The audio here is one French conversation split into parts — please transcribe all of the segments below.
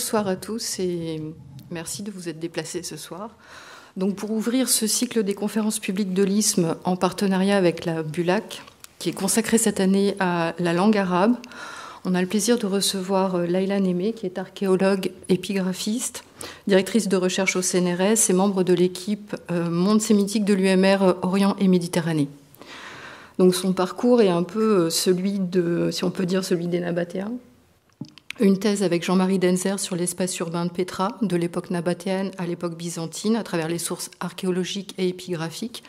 bonsoir à tous et merci de vous être déplacés ce soir. Donc pour ouvrir ce cycle des conférences publiques de l'ISM en partenariat avec la BULAC, qui est consacré cette année à la langue arabe, on a le plaisir de recevoir euh, Laila Némé, qui est archéologue épigraphiste, directrice de recherche au CNRS et membre de l'équipe euh, Monde sémitique de l'UMR euh, Orient et Méditerranée. Donc son parcours est un peu celui de, si on peut dire, celui des Nabatéens. Une thèse avec Jean-Marie Denzer sur l'espace urbain de Petra, de l'époque nabatéenne à l'époque byzantine, à travers les sources archéologiques et épigraphiques,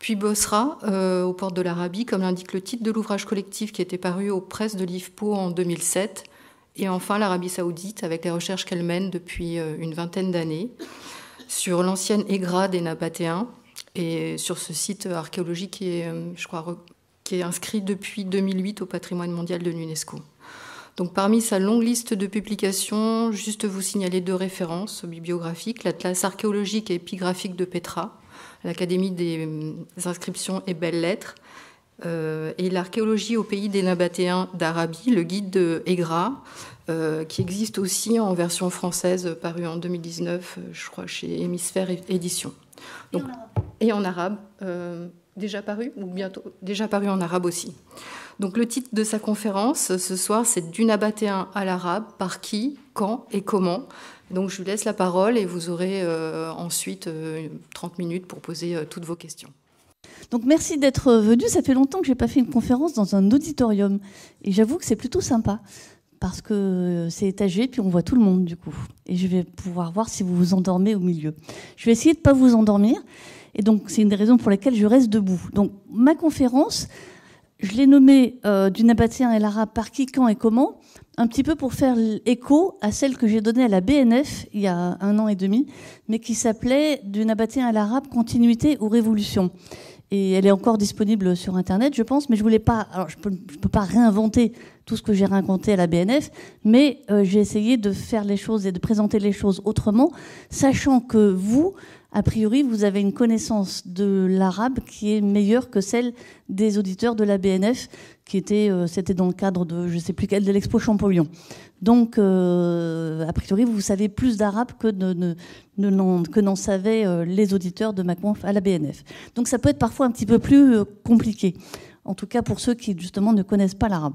puis bossera euh, aux portes de l'Arabie, comme l'indique le titre de l'ouvrage collectif qui était paru aux presses de l'IFPO en 2007. Et enfin, l'Arabie saoudite, avec les recherches qu'elle mène depuis euh, une vingtaine d'années sur l'ancienne Égra des Nabatéens et sur ce site archéologique qui est, euh, inscrit depuis 2008 au patrimoine mondial de l'UNESCO. Donc parmi sa longue liste de publications, juste vous signaler deux références bibliographiques, l'Atlas archéologique et épigraphique de Petra, l'Académie des inscriptions et belles-lettres, euh, et l'archéologie au pays des Nabatéens d'Arabie, le guide de Egra, euh, qui existe aussi en version française, paru en 2019, je crois, chez Hémisphère Édition. Donc, et en arabe, euh, déjà paru, ou bientôt, déjà paru en arabe aussi. Donc le titre de sa conférence ce soir, c'est Du Nabatéen à l'arabe, par qui, quand et comment. Donc je vous laisse la parole et vous aurez euh, ensuite 30 euh, minutes pour poser euh, toutes vos questions. Donc merci d'être venu. Ça fait longtemps que j'ai pas fait une conférence dans un auditorium et j'avoue que c'est plutôt sympa parce que c'est étagé puis on voit tout le monde du coup. Et je vais pouvoir voir si vous vous endormez au milieu. Je vais essayer de pas vous endormir et donc c'est une des raisons pour lesquelles je reste debout. Donc ma conférence, je l'ai nommée du Nabatien et l'arabe par qui, quand et comment un petit peu pour faire écho à celle que j'ai donnée à la BNF il y a un an et demi, mais qui s'appelait Du nabatien à l'arabe, continuité ou révolution. Et elle est encore disponible sur Internet, je pense, mais je voulais pas. Alors, je peux, peux pas réinventer tout ce que j'ai raconté à la BNF, mais euh, j'ai essayé de faire les choses et de présenter les choses autrement, sachant que vous, a priori, vous avez une connaissance de l'arabe qui est meilleure que celle des auditeurs de la BNF, qui était, euh, c'était dans le cadre de, je sais plus quel, de l'expo Champollion. Donc, euh, a priori, vous savez plus d'arabe que, n'en savaient euh, les auditeurs de ma conf à la BNF. Donc, ça peut être parfois un petit peu plus compliqué, en tout cas pour ceux qui, justement, ne connaissent pas l'arabe.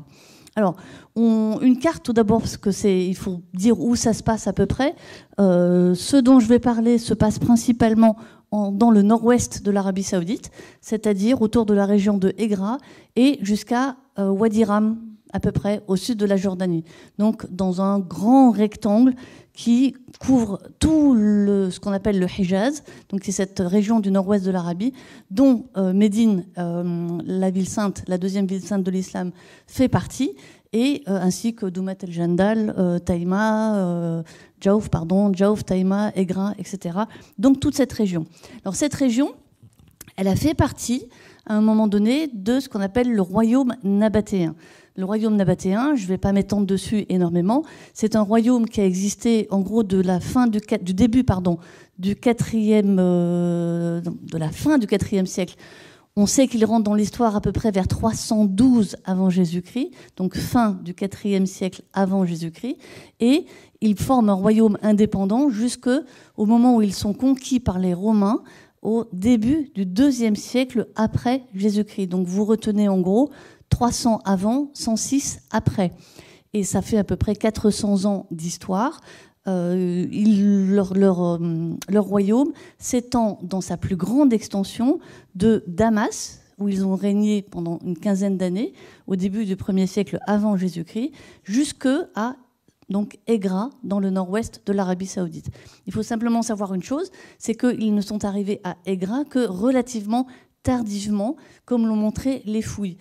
Alors, une carte tout d'abord, parce que c'est, il faut dire où ça se passe à peu près. Euh, ce dont je vais parler se passe principalement dans le nord-ouest de l'Arabie Saoudite, c'est-à-dire autour de la région de Egra et jusqu'à euh, Wadi Ram, à peu près au sud de la Jordanie. Donc, dans un grand rectangle qui couvre tout ce qu'on appelle le Hijaz, donc c'est cette région du nord-ouest de l'Arabie, dont euh, Médine, euh, la ville sainte, la deuxième ville sainte de l'islam, fait partie, et euh, ainsi que Doumat el-Jandal, Taïma, Jaouf, pardon, Jaouf, Taïma, Egra, etc. Donc toute cette région. Alors cette région, elle a fait partie, à un moment donné, de ce qu'on appelle le royaume nabatéen. Le royaume nabatéen, je ne vais pas m'étendre dessus énormément, c'est un royaume qui a existé en gros de la fin du, début du quatrième, euh, de la fin du quatrième siècle. On sait qu'il rentre dans l'histoire à peu près vers 312 avant Jésus-Christ, donc fin du quatrième siècle avant Jésus-Christ, et ils forment un royaume indépendant jusqu'au moment où ils sont conquis par les Romains au début du deuxième siècle après Jésus-Christ. Donc vous retenez en gros 300 avant, 106 après. Et ça fait à peu près 400 ans d'histoire. Euh, leur, euh, leur, royaume s'étend dans sa plus grande extension de Damas, où ils ont régné pendant une quinzaine d'années, au début du 1er siècle avant Jésus-Christ, jusque à dans le nord-ouest de l'Arabie saoudite. Il faut simplement savoir une chose, c'est qu'ils ne sont arrivés à Egra que relativement tardivement, comme l'ont montré les fouilles.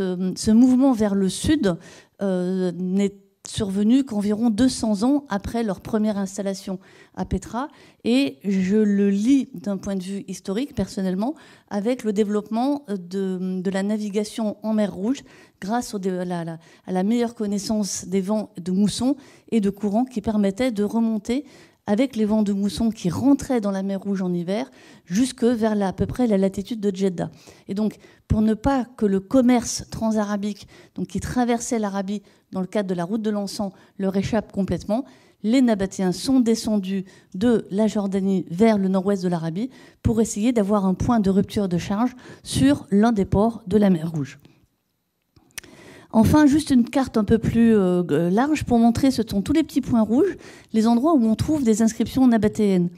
Euh, ce mouvement vers le sud euh, n'est survenu qu'environ 200 ans après leur première installation à Petra. Et je le lis d'un point de vue historique, personnellement, avec le développement de, la navigation en mer Rouge, grâce à, la, meilleure connaissance des vents de mousson et de courants qui permettaient de remonter avec les vents de mousson qui rentraient dans la mer Rouge en hiver jusque vers à peu près la latitude de Jeddah. Et donc, pour ne pas que le commerce transarabique, donc qui traversait l'Arabie dans le cadre de la route de l'encens, leur échappe complètement, les Nabatéens sont descendus de la Jordanie vers le nord-ouest de l'Arabie pour essayer d'avoir un point de rupture de charge sur l'un des ports de la mer Rouge. Enfin, juste une carte un peu plus euh, large pour montrer ce sont tous les petits points rouges, les endroits où on trouve des inscriptions nabatéennes.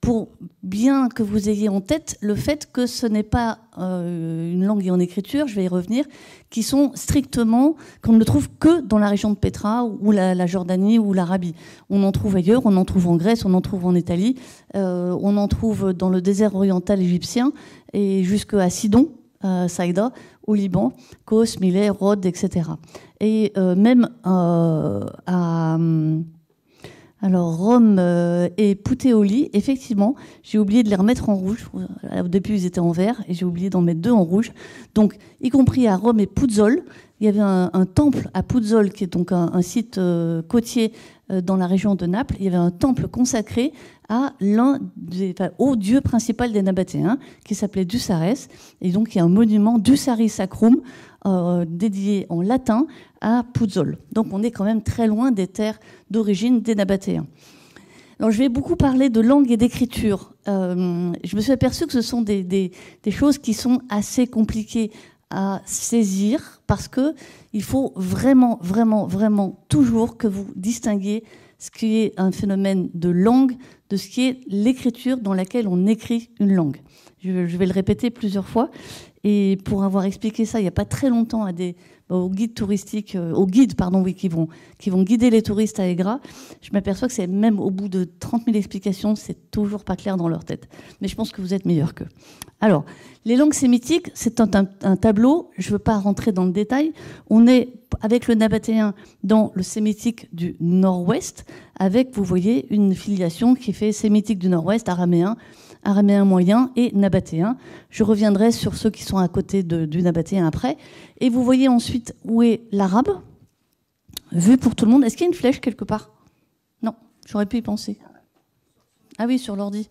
Pour bien que vous ayez en tête le fait que ce n'est pas euh, une langue et en écriture, je vais y revenir, qui sont strictement, qu'on ne trouve que dans la région de Petra ou la, Jordanie ou l'Arabie. On en trouve ailleurs, on en trouve en Grèce, on en trouve en Italie, euh, on en trouve dans le désert oriental égyptien et jusqu'à Sidon, euh, Saïda, au Liban, Kos, Milet, Rhodes, etc. Et euh, même euh, à alors Rome et Puteoli, effectivement, j'ai oublié de les remettre en rouge. Au début, ils étaient en vert et j'ai oublié d'en mettre deux en rouge. Donc, y compris à Rome et Puzzol, il y avait un, temple à Puzzol, qui est donc un, site côtier dans la région de Naples. Il y avait un temple consacré à l'un des, au dieu principal des Nabatéens, qui s'appelait Dusares. Et donc, il y a un monument Dusaris Sacrum, euh, dédié en latin à Puzzol. Donc, on est quand même très loin des terres d'origine des Nabatéens. Alors, je vais beaucoup parler de langue et d'écriture. Euh, je me suis aperçue que ce sont des, des, des, choses qui sont assez compliquées à saisir parce que il faut vraiment, vraiment, vraiment toujours que vous distinguiez ce qui est un phénomène de langue de ce qui est l'écriture dans laquelle on écrit une langue. Je, vais le répéter plusieurs fois. Et pour avoir expliqué ça il n'y a pas très longtemps à des, aux guides touristiques, euh, aux guides pardon, qui vont, qui vont guider les touristes à Aigra, je m'aperçois que c'est même au bout de 30 000 explications, c'est toujours pas clair dans leur tête. Mais je pense que vous êtes meilleurs qu'eux. Alors, les langues sémitiques, c'est un, un, tableau, je ne veux pas rentrer dans le détail. On est avec le nabatéen dans le sémitique du nord-ouest, avec, vous voyez, une filiation qui fait sémitique du nord-ouest, araméen, araméen moyen et nabatéen. Je reviendrai sur ceux qui sont à côté du nabatéen après. Et vous voyez ensuite où est l'arabe, vu pour tout le monde. Est-ce qu'il y a une flèche quelque part? Non, j'aurais pu y penser. Ah oui, sur l'ordi.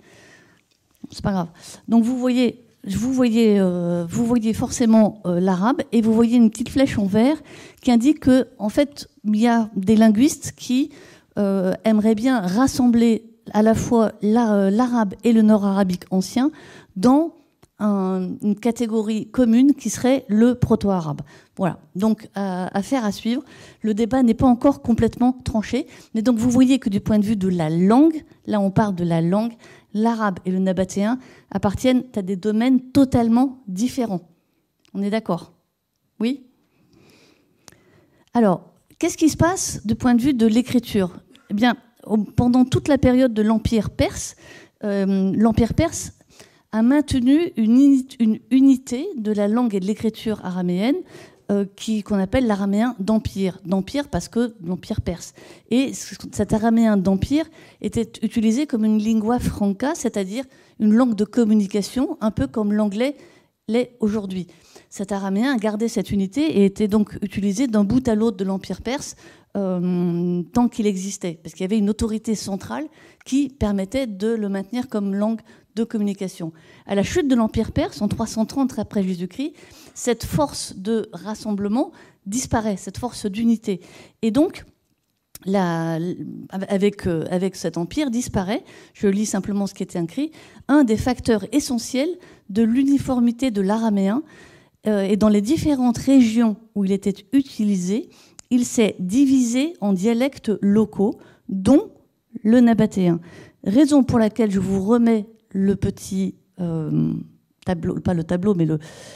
C'est pas grave. Donc vous voyez, vous voyez, euh, vous voyez forcément euh, l'arabe et vous voyez une petite flèche en vert qui indique que, en fait, il y a des linguistes qui euh, aimeraient bien rassembler à la fois l'arabe et le nord-arabique ancien dans une catégorie commune qui serait le proto-arabe. Voilà, donc affaire à suivre. Le débat n'est pas encore complètement tranché, mais donc vous voyez que du point de vue de la langue, là on parle de la langue, l'arabe et le nabatéen appartiennent à des domaines totalement différents. On est d'accord? Oui? Alors, qu'est-ce qui se passe du point de vue de l'écriture? Eh bien, pendant toute la période de l'Empire perse, euh, l'Empire perse a maintenu une, unité de la langue et de l'écriture araméenne euh, qu'on appelle l'araméen d'empire. D'empire parce que l'empire perse. Et cet araméen d'empire était utilisé comme une lingua franca, c'est-à-dire une langue de communication, un peu comme l'anglais l'est aujourd'hui. Cet araméen a gardé cette unité et était donc utilisé d'un bout à l'autre de l'empire perse euh, tant qu'il existait, parce qu'il y avait une autorité centrale qui permettait de le maintenir comme langue de communication. À la chute de l'Empire perse, en 330 après Jésus-Christ, cette force de rassemblement disparaît, cette force d'unité. Et donc, avec, euh, avec cet empire disparaît, je lis simplement ce qui était écrit, un des facteurs essentiels de l'uniformité de l'araméen euh, et dans les différentes régions où il était utilisé, il s'est divisé en dialectes locaux, dont le nabatéen. Raison pour laquelle je vous remets le petit euh, tableau, pas le tableau, mais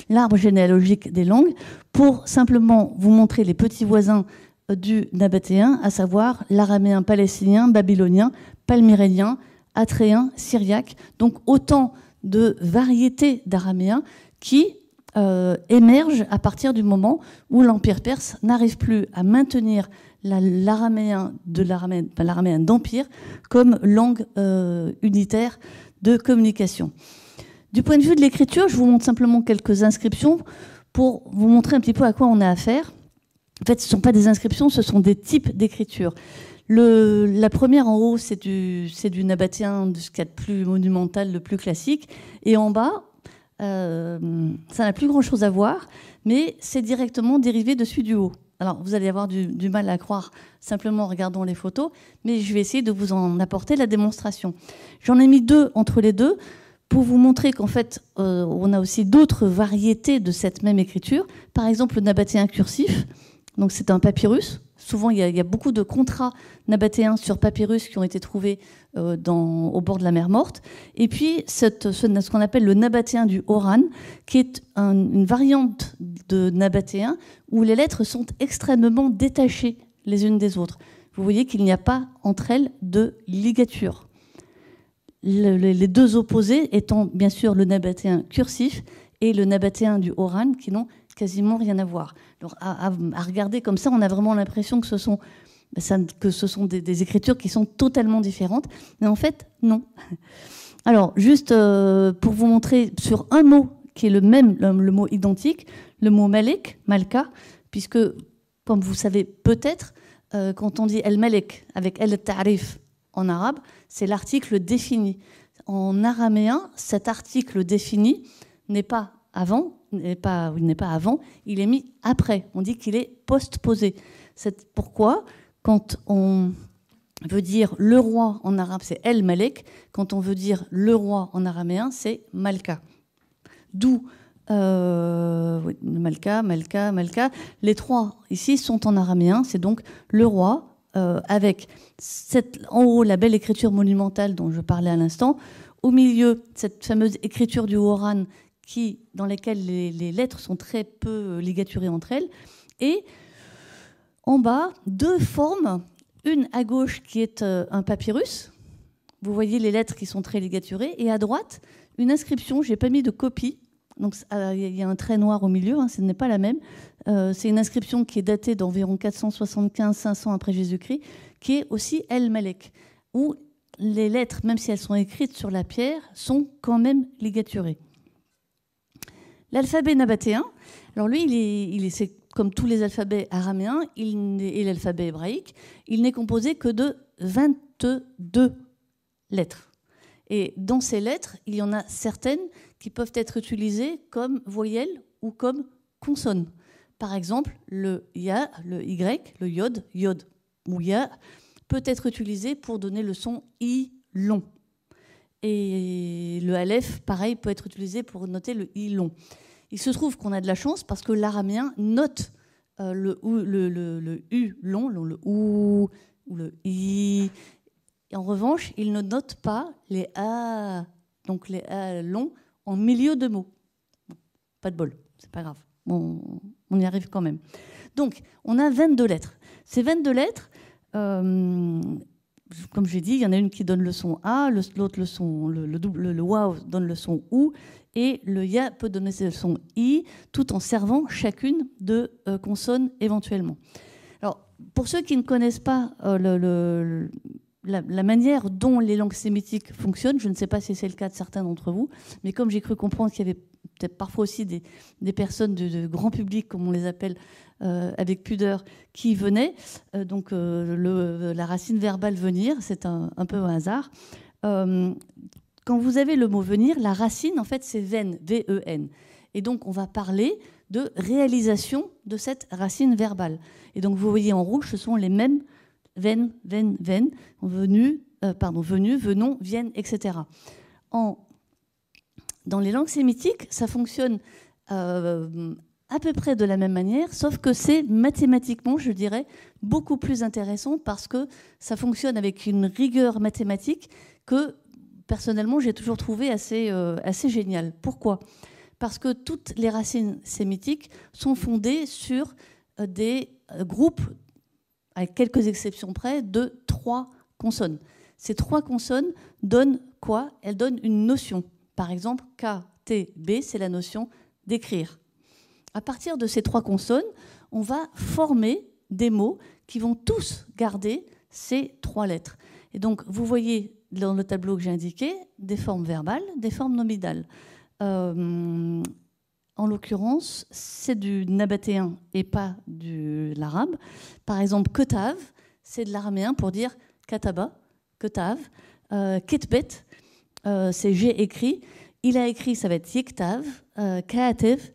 l'arbre généalogique des langues, pour simplement vous montrer les petits voisins du nabatéen, à savoir l'araméen palestinien, babylonien, palmyrénien, atréen, syriaque. Donc autant de variétés d'araméens qui euh, émerge à partir du moment où l'Empire perse n'arrive plus à maintenir l'araméen de l'araméen d'empire comme langue euh, unitaire de communication. Du point de vue de l'écriture, je vous montre simplement quelques inscriptions pour vous montrer un petit peu à quoi on a affaire. En fait, ce ne sont pas des inscriptions, ce sont des types d'écriture. la première en haut, c'est du, du nabatéen, de ce qu'il y a de plus monumental, le plus classique. Et en bas, euh, ça n'a plus grand-chose à voir, mais c'est directement dérivé de celui du haut. Alors, vous allez avoir du, mal à croire simplement en regardant les photos, mais je vais essayer de vous en apporter la démonstration. J'en ai mis deux entre les deux pour vous montrer qu'en fait, euh, on a aussi d'autres variétés de cette même écriture. Par exemple, le nabatéen cursif. Donc, c'est un papyrus Souvent, il y, a, beaucoup de contrats nabatéens sur papyrus qui ont été trouvés euh, au bord de la mer Morte. Et puis, ce, qu'on appelle le nabatéen du Oran, qui est une variante de nabatéen où les lettres sont extrêmement détachées les unes des autres. Vous voyez qu'il n'y a pas entre elles de ligature. les deux opposés étant bien sûr le nabatéen cursif et le nabatéen du Oran, qui n'ont quasiment rien à voir. Alors, à, regarder comme ça, on a vraiment l'impression que ce sont, que ce sont des, écritures qui sont totalement différentes. Mais en fait, non. Alors, juste euh, pour vous montrer sur un mot qui est le même, le, mot identique, le mot Malek, Malka, puisque, comme vous savez peut-être, euh, quand on dit El Malek avec El Ta'rif en arabe, c'est l'article défini. En araméen, cet article défini n'est pas avant, n'est pas, il n'est pas avant, il est mis après. On dit qu'il est postposé. C'est pourquoi, quand on veut dire le roi en arabe, c'est El Malek. Quand on veut dire le roi en araméen, c'est Malka. D'où euh, Malka, Malka, Malka. Les trois ici sont en araméen, c'est donc le roi euh, avec cette, en haut la belle écriture monumentale dont je parlais à l'instant. Au milieu, cette fameuse écriture du Horan dans lesquelles les, lettres sont très peu euh, ligaturées entre elles. Et en bas, deux formes, une à gauche qui est euh, un papyrus. Vous voyez les lettres qui sont très ligaturées. Et à droite, une inscription, j'ai pas mis de copie. Donc euh, il y a un trait noir au milieu, hein, ce n'est pas la même. c'est une inscription qui est datée d'environ 475-500 après Jésus-Christ, qui est aussi El Malek, où les lettres, même si elles sont écrites sur la pierre, sont quand même ligaturées. L'alphabet nabatéen, alors lui, il comme tous les alphabets araméens et l'alphabet hébraïque, il n'est composé que de 22 lettres. Et dans ces lettres, il y en a certaines qui peuvent être utilisées comme voyelles ou comme consonnes. Par exemple, le ya, le y, le yod, yod ou ya, peut être utilisé pour donner le son i long. Et le Aleph, pareil, peut être utilisé pour noter le I long. Il se trouve qu'on a de la chance parce que l'araméen note euh, le, U long, le OU ou le I. En revanche, il ne note pas les A, donc les A longs, en milieu de mots. pas de bol, c'est pas grave. on y arrive quand même. Donc, on a 22 lettres. Ces 22 lettres, euh, comme j'ai dit, il y en a une qui donne le son A, l'autre le son, le, le donne le son OU, et le Ya peut donner le son I, tout en servant chacune de euh, consonnes éventuellement. Alors, pour ceux qui ne connaissent pas euh, la, manière dont les langues sémitiques fonctionnent, je ne sais pas si c'est le cas de certains d'entre vous, mais comme j'ai cru comprendre qu'il y avait peut-être parfois aussi des, des personnes de, grand public, comme on les appelle, euh, avec pudeur, qui venaient. Euh, donc euh, la racine verbale venir, c'est un, peu un hasard. quand vous avez le mot venir, la racine, en fait, c'est ven, V-E-N. Et donc, on va parler de réalisation de cette racine verbale. Et donc, vous voyez en rouge, ce sont les mêmes ven, ven, ven, venu, pardon, venu, venons, viennent, etc. En, dans les langues sémitiques, ça fonctionne à peu près de la même manière, sauf que c'est mathématiquement, je dirais, beaucoup plus intéressant parce que ça fonctionne avec une rigueur mathématique que personnellement j'ai toujours trouvé assez, euh, assez génial. Pourquoi? Parce que toutes les racines sémitiques sont fondées sur euh, des euh, groupes, avec quelques exceptions près, de trois consonnes. Ces trois consonnes donnent quoi? Elles donnent une notion. Par exemple, K, T, B, c'est la notion d'écrire à partir de ces trois consonnes, on va former des mots qui vont tous garder ces trois lettres. Et donc, vous voyez dans le tableau que j'ai indiqué des formes verbales, des formes nominales. Euh, en l'occurrence, c'est du nabatéen et pas de l'arabe. Par exemple, ketav, c'est de l'araméen pour dire kataba, ketav, euh, ketbet, euh, c'est j'ai écrit. Il a écrit, ça va être yektav, euh, kaatev,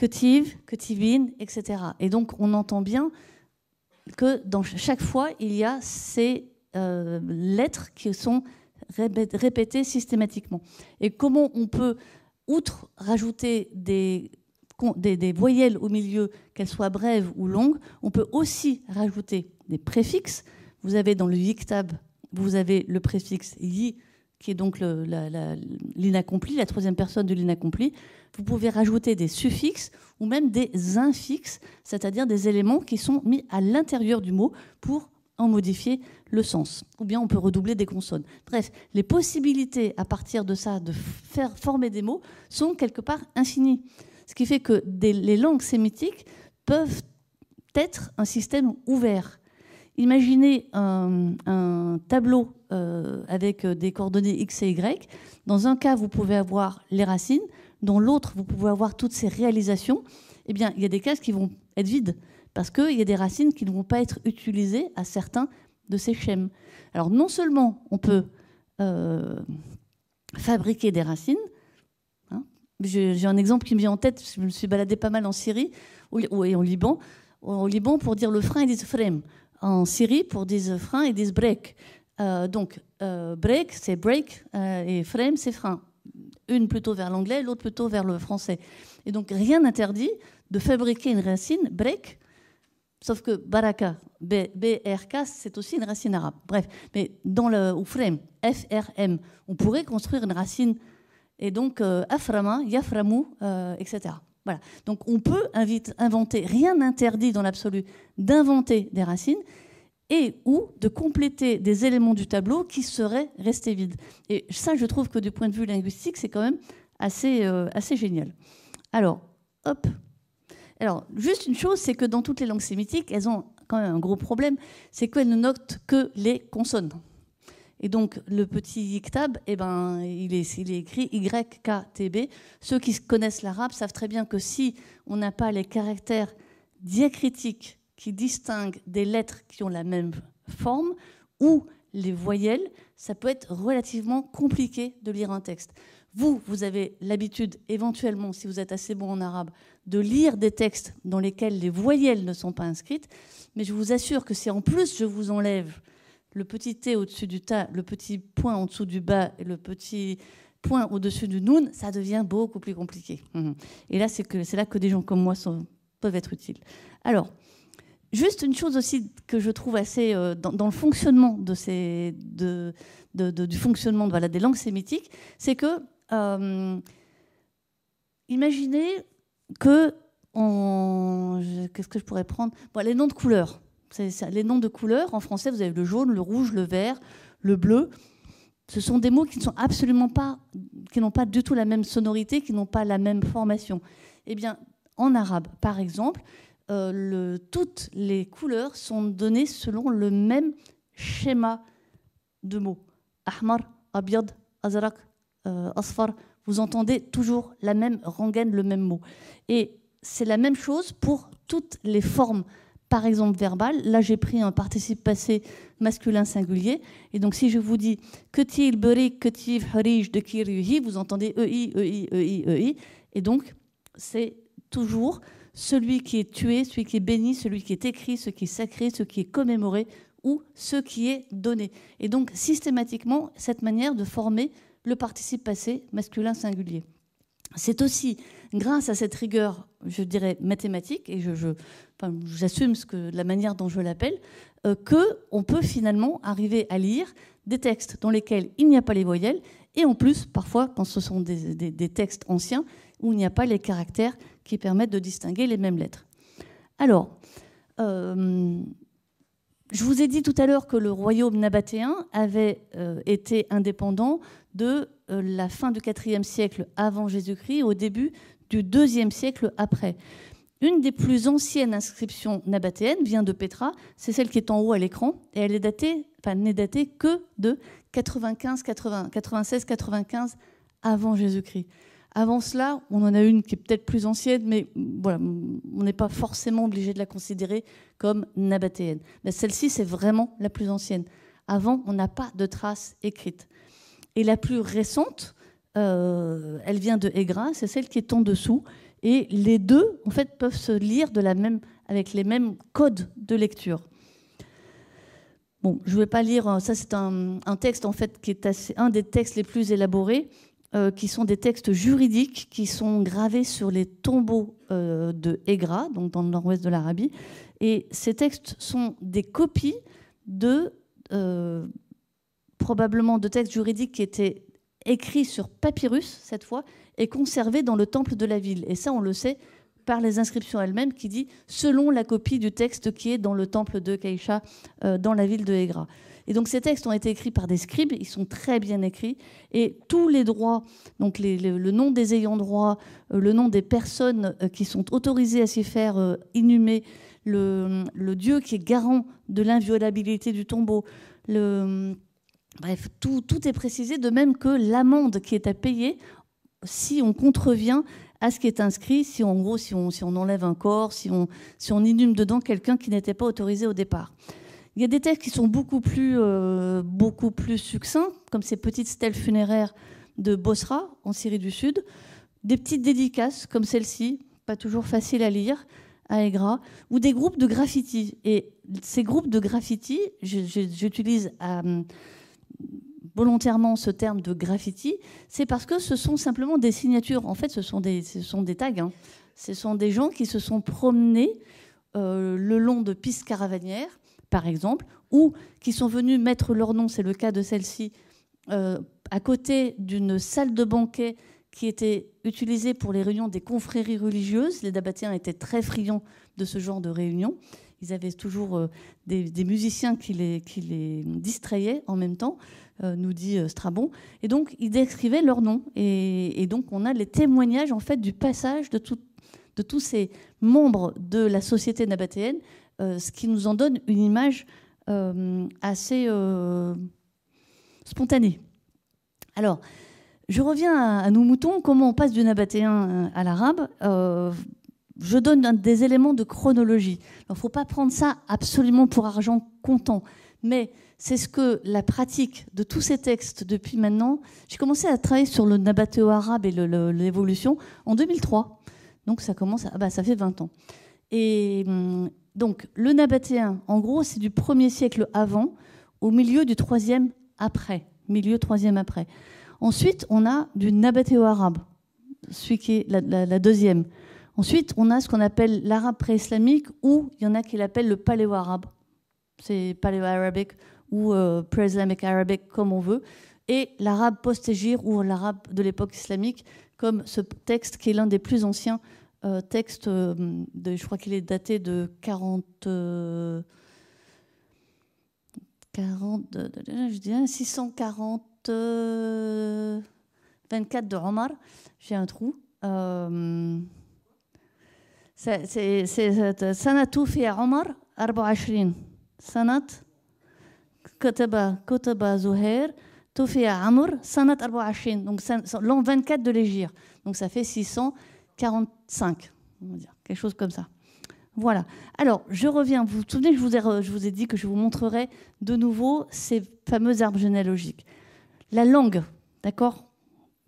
ketiv, ketivin, etc. Et donc on entend bien que dans chaque fois, il y a ces euh, lettres qui sont répétées systématiquement. Et comment on peut, outre rajouter des, des, des voyelles au milieu, qu'elles soient brèves ou longues, on peut aussi rajouter des préfixes. Vous avez dans le yiktab, vous avez le préfixe yi, qui est donc l'inaccompli, la, troisième personne de l'inaccompli. Vous pouvez rajouter des suffixes ou même des infixes, c'est-à-dire des éléments qui sont mis à l'intérieur du mot pour en modifier le sens. Ou bien on peut redoubler des consonnes. Bref, les possibilités à partir de ça de faire former des mots sont quelque part infinies. Ce qui fait que les langues sémitiques peuvent être un système ouvert. Imaginez un, tableau euh, avec des coordonnées x et y. Dans un cas, vous pouvez avoir les racines. Dans l'autre, vous pouvez avoir toutes ces réalisations. Eh bien, il y a des cases qui vont être vides parce qu'il y a des racines qui ne vont pas être utilisées à certains de ces schèmes. Alors, non seulement on peut euh, fabriquer des racines, hein, j'ai un exemple qui me vient en tête, je me suis baladé pas mal en Syrie et en Liban. Au Liban, pour dire le frein, ils disent frame en Syrie, pour dire frein, ils disent break. Euh, donc, euh, break, c'est break, euh, et frame, c'est frein. Une plutôt vers l'anglais, l'autre plutôt vers le français. Et donc, rien n'interdit de fabriquer une racine break, sauf que baraka, B-R-K, c'est aussi une racine arabe. Bref, mais dans le ou frame, F-R-M, on pourrait construire une racine, et donc aframa, yaframu, etc. Voilà. Donc on peut inventer, rien n'interdit dans l'absolu d'inventer des racines et ou de compléter des éléments du tableau qui seraient restés vides. Et ça, je trouve que du point de vue linguistique, c'est quand même assez, euh, assez génial. Alors, hop. Alors, juste une chose, c'est que dans toutes les langues sémitiques, elles ont quand même un gros problème, c'est qu'elles ne notent que les consonnes. Et donc, le petit yiktab, eh ben, il, est, il est écrit YKTB. Ceux qui connaissent l'arabe savent très bien que si on n'a pas les caractères diacritiques qui distinguent des lettres qui ont la même forme ou les voyelles, ça peut être relativement compliqué de lire un texte. Vous, vous avez l'habitude, éventuellement, si vous êtes assez bon en arabe, de lire des textes dans lesquels les voyelles ne sont pas inscrites, mais je vous assure que si en plus je vous enlève le petit T au-dessus du ta, le petit point en dessous du bas et le petit point au-dessus du noun, ça devient beaucoup plus compliqué. Mhm. Et là, c'est, là que des gens comme moi peuvent être utiles. Alors, juste une chose aussi que je trouve assez euh, dans, le fonctionnement de du fonctionnement des langues sémitiques, c'est que euh, imaginez que qu'est-ce que je pourrais prendre? Les noms de couleurs les noms de couleurs, en français, vous avez le jaune, le rouge, le vert, le bleu. Ce sont des mots qui ne sont absolument pas, qui n'ont pas du tout la même sonorité, qui n'ont pas la même formation. Eh bien, en arabe, par exemple, euh, toutes les couleurs sont données selon le même schéma de mots. Ahmar, abyad, azrak, euh, asfar. Vous entendez toujours la même rengaine, le même mot. Et c'est la même chose pour toutes les formes par exemple verbal. Là, j'ai pris un participe passé masculin singulier. Et donc, si je vous dis que berik, ketiv, harij, de kiryuhi, vous entendez EI, EI, EI, EI. Et donc, c'est toujours celui qui est tué, celui qui est béni, celui qui est écrit, ce qui est sacré, ce qui est commémoré ou ce qui est donné. Et donc, systématiquement, cette manière de former le participe passé masculin singulier. C'est aussi grâce à cette rigueur, je dirais, mathématique, et j'assume que, la manière dont je l'appelle, euh, qu'on peut finalement arriver à lire des textes dans lesquels il n'y a pas les voyelles, et en plus, parfois, quand ce sont des, textes anciens, où il n'y a pas les caractères qui permettent de distinguer les mêmes lettres. Alors, euh, je vous ai dit tout à l'heure que le royaume nabatéen avait euh, été indépendant de euh, la fin du IVe siècle avant Jésus-Christ au début du IIe siècle après. Une des plus anciennes inscriptions nabatéennes vient de Petra, c'est celle qui est en haut à l'écran, et elle est datée, enfin, n'est datée que de 95, 96, 95 avant Jésus-Christ. Avant cela, on en a une qui est peut-être plus ancienne, mais voilà, on n'est pas forcément obligé de la considérer comme nabatéenne. Mais celle-ci, c'est vraiment la plus ancienne. Avant, on n'a pas de traces écrites. Et la plus récente, euh, elle vient de Egra, c'est celle qui est en dessous. Et les deux, en fait, peuvent se lire de la même, avec les mêmes codes de lecture. Bon, je ne vais pas lire, ça c'est un, texte en fait qui est assez, un des textes les plus élaborés, euh, qui sont des textes juridiques qui sont gravés sur les tombeaux euh, de Egra, donc dans le nord-ouest de l'Arabie. Et ces textes sont des copies de euh, probablement de textes juridiques qui étaient écrits sur papyrus cette fois et conservés dans le temple de la ville. Et ça, on le sait par les inscriptions elles-mêmes qui dit selon la copie du texte qui est dans le temple de Kaïcha dans la ville de Egra. Et donc ces textes ont été écrits par des scribes, ils sont très bien écrits, et tous les droits, donc le nom des ayants droit, euh, le nom des personnes euh, qui sont autorisées à s'y faire inhumer, le, dieu qui est garant de l'inviolabilité du tombeau, bref, tout, est précisé, de même que l'amende qui est à payer si on contrevient à ce qui est inscrit, si en gros, si on, on enlève un corps, on, si on inhume dedans quelqu'un qui n'était pas autorisé au départ. Il y a des textes qui sont beaucoup plus, euh, beaucoup plus succincts, comme ces petites stèles funéraires de Bosra, en Syrie du Sud. Des petites dédicaces, comme celle-ci, pas toujours facile à lire, à Egra, ou des groupes de graffiti. Et ces groupes de graffiti, j'utilise à volontairement ce terme de graffiti, c'est parce que ce sont simplement des signatures. En fait, ce sont des, ce sont des tags. Hein. Ce sont des gens qui se sont promenés euh, le long de pistes caravanières, par exemple, ou qui sont venus mettre leur nom, c'est le cas de celle-ci, euh, à côté d'une salle de banquet qui était utilisée pour les réunions des confréries religieuses. Les Dabatéens étaient très friands de ce genre de réunions. Ils avaient toujours euh, des, musiciens qui les, qui les distrayaient en même temps. Euh, nous dit Strabon. Et donc, ils décrivaient leur nom. Et, donc, on a les témoignages, en fait, du passage de, de tous ces membres de la société nabatéenne, ce qui nous en donne une image assez spontanée. Alors, je reviens à, nos moutons. Comment on passe du nabatéen à l'arabe je donne des éléments de chronologie. Il ne faut pas prendre ça absolument pour argent comptant. Mais c'est ce que la pratique de tous ces textes depuis maintenant. J'ai commencé à travailler sur le nabatéo arabe et l'évolution en 2003. Donc ça commence, à, ah bah, ça fait 20 ans. Et hum, donc le nabatéen, en gros, c'est du premier siècle avant au milieu du troisième après, milieu troisième après. Ensuite, on a du nabatéo arabe, celui qui est la, deuxième. Ensuite, on a ce qu'on appelle l'arabe pré-islamique ou il y en a qui l'appellent le paléo-arabe. C'est paléo-arabique ou euh, pre-islamic Arabic, comme on veut, et l'arabe post-égir ou l'arabe de l'époque islamique, comme ce texte qui est l'un des plus anciens euh, textes, euh, de, je crois qu'il est daté de 40. 40 je dirais 640. 24 de Omar. J'ai un trou. c'est Sanatu fi Omar 24. Sanat كتب كتب زهير توفي عمر سنة 24 donc l'an 24 de l'Égypte donc ça fait 645 on quelque chose comme ça. Voilà. Alors je reviens. Vous vous souvenez je vous ai, je vous ai dit que je vous montrerai de nouveau ces fameux arbres généalogiques. La langue d'accord?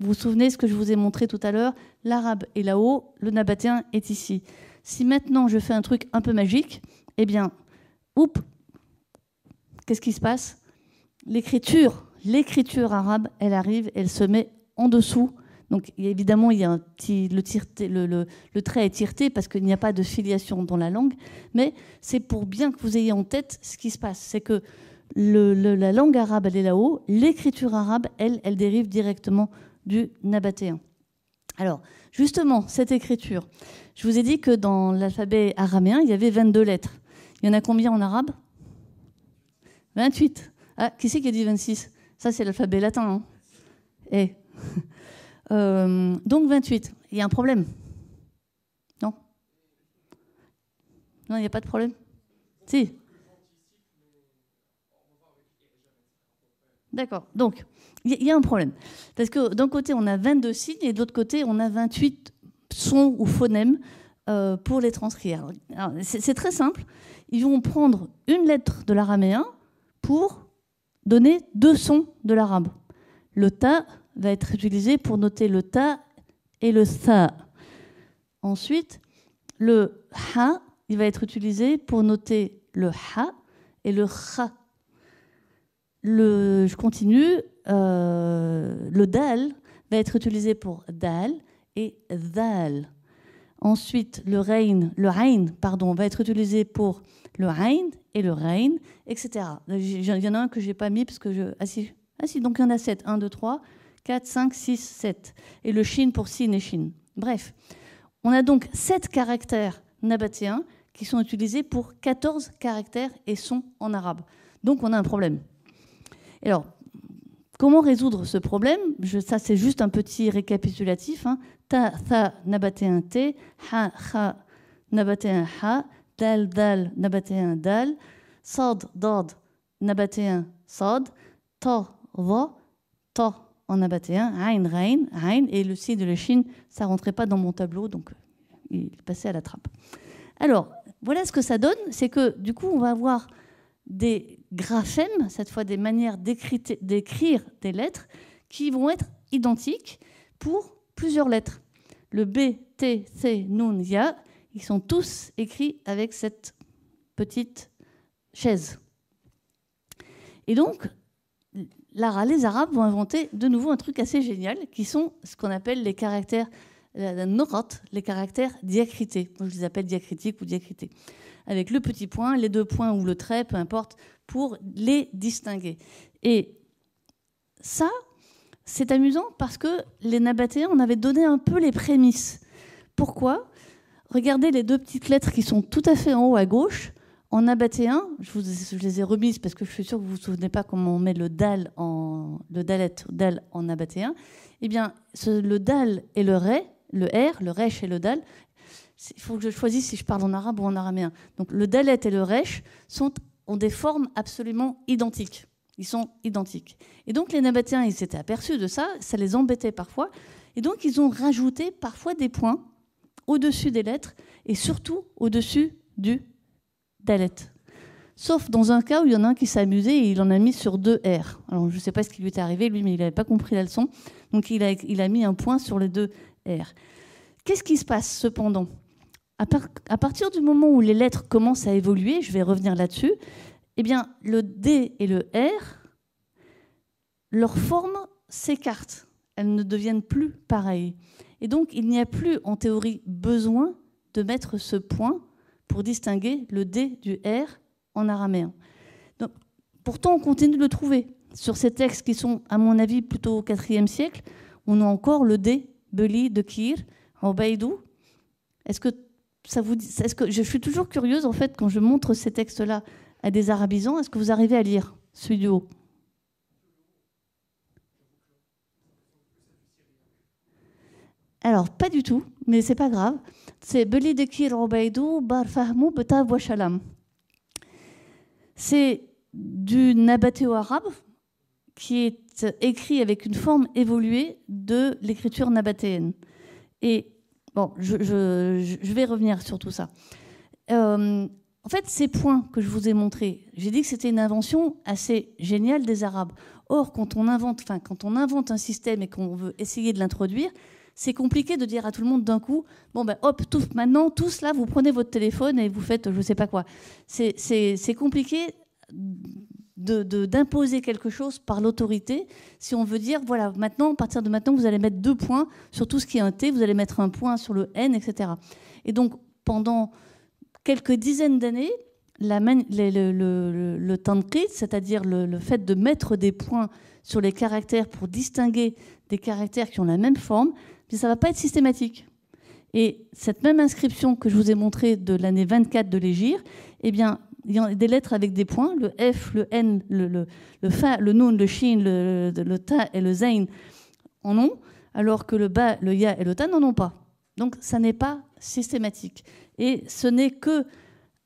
Vous vous souvenez ce que je vous ai montré tout à l'heure? L'arabe est là-haut le nabatéen est ici. Si maintenant je fais un truc un peu magique eh bien oups qu'est-ce qui se passe? L'écriture, l'écriture arabe, elle arrive, elle se met en dessous. Donc évidemment, il le, trait est tirté parce qu'il n'y a pas de filiation dans la langue, mais c'est pour bien que vous ayez en tête ce qui se passe. C'est que la langue arabe, elle est là-haut, l'écriture arabe, elle, elle dérive directement du nabatéen. Alors, justement, cette écriture, je vous ai dit que dans l'alphabet araméen, il y avait 22 lettres. Il y en a combien en arabe? 28. Ah, qui c'est qui a dit 26 Ça, c'est l'alphabet latin. Hein eh. Euh, donc 28. Il y a un problème. Non Non, il n'y a pas de problème Si. D'accord. Donc, il y, a un problème. Parce que d'un côté, on a 22 signes et de l'autre côté, on a 28 sons ou phonèmes euh, pour les transcrire. C'est très simple. Ils vont prendre une lettre de l'araméen pour donner deux sons de l'arabe. Le ta va être utilisé pour noter le ta et le sa. Ensuite, le ha, il va être utilisé pour noter le ha et le kha. Le, je continue. Euh, le dal va être utilisé pour dal et dal. Ensuite, le rein, le rein, pardon, va être utilisé pour le rein et le rein, etc. Il y en a un que j'ai pas mis parce que je. Ah si, ah si donc il y en a 7. 1, 2, 3, 4, 5, 6, 7. Et le shin pour sin et shin. Bref, on a donc 7 caractères nabatéens qui sont utilisés pour 14 caractères et sons en arabe. Donc on a un problème. Alors, comment résoudre ce problème? Ça, c'est juste un petit récapitulatif. Hein. Ta, tha, nabatéen t, ha, ha, nabatéen ha, dal, dal, nabatéen dal, sad, dad, nabatéen sad, ta, va, ta en nabatéen, ain, rein, ain, et le si de la Chine, ça rentrait pas dans mon tableau, donc il passait à la trappe. Alors, voilà ce que ça donne, c'est que du coup, on va avoir des graphèmes, cette fois des manières d'écrire des lettres, qui vont être identiques pour plusieurs lettres. Le B, T, C, Nun, Ya, ils sont tous écrits avec cette petite chaise. Et donc, les Arabes vont inventer de nouveau un truc assez génial, qui sont ce qu'on appelle les caractères la les caractères diacrités. Moi, je les appelle diacritiques ou diacrités. Avec le petit point, les deux points ou le trait, peu importe, pour les distinguer. Et ça, c'est amusant parce que les Nabatéens, on avait donné un peu les prémices. Pourquoi? Regardez les deux petites lettres qui sont tout à fait en haut à gauche. En nabatéen, je, les ai remises parce que je suis sûre que vous ne vous souvenez pas comment on met le dal en le dalet dal en nabatéen. Eh bien, le dal et le ré le R, le Resh et le Dal. Il faut que je choisisse si je parle en arabe ou en araméen. Donc le Dalet et le Resh sont, ont des formes absolument identiques. Ils sont identiques. Et donc les Nabatéens, ils s'étaient aperçus de ça, ça les embêtait parfois. Et donc ils ont rajouté parfois des points au-dessus des lettres et surtout au-dessus du Dalet. Sauf dans un cas où il y en a un qui s'est amusé et il en a mis sur deux R. Alors je ne sais pas ce qui lui était arrivé, lui, mais il n'avait pas compris la leçon. Donc il a, mis un point sur les deux Qu'est-ce qui se passe cependant? À, partir du moment où les lettres commencent à évoluer, je vais revenir là-dessus, eh bien, le D et le R, leur forme s'écarte. Elles ne deviennent plus pareilles. Et donc, il n'y a plus, en théorie, besoin de mettre ce point pour distinguer le D du R en araméen. pourtant, on continue de le trouver. Sur ces textes qui sont, à mon avis, plutôt au IVe siècle, on a encore le D Beli de Kir, Obeidou. Est-ce que ça vous dit, est-ce que je suis toujours curieuse en fait quand je montre ces textes-là à des arabisants, est-ce que vous arrivez à lire celui du haut Alors, pas du tout, mais c'est pas grave. C'est Beli Obeidou, Bar Fahmou, Beta. C'est du nabatéo arabe qui est écrit avec une forme évoluée de l'écriture nabatéenne. Et bon, je, vais revenir sur tout ça. Euh, en fait, ces points que je vous ai montrés, j'ai dit que c'était une invention assez géniale des Arabes. Or, quand on invente, enfin, quand on invente un système et qu'on veut essayer de l'introduire, c'est compliqué de dire à tout le monde d'un coup, bon ben hop, maintenant, tous là, vous prenez votre téléphone et vous faites je sais pas quoi. C'est compliqué d'imposer quelque chose par l'autorité, si on veut dire, voilà, maintenant, à partir de maintenant, vous allez mettre deux points sur tout ce qui est un T, vous allez mettre un point sur le N, etc. Et donc, pendant quelques dizaines d'années, le, le, le, c'est-à-dire le, fait de mettre des points sur les caractères pour distinguer des caractères qui ont la même forme, ça ne va pas être systématique. Et cette même inscription que je vous ai montrée de l'année 24 de l'Égir, eh bien, il y a des lettres avec des points, le F, le N, le, le, Fa, le Nun, le Shin, le, Ta et le Zain en ont, alors que le Ba, le Ya et le Ta n'en ont pas. Donc ça n'est pas systématique. Et ce n'est que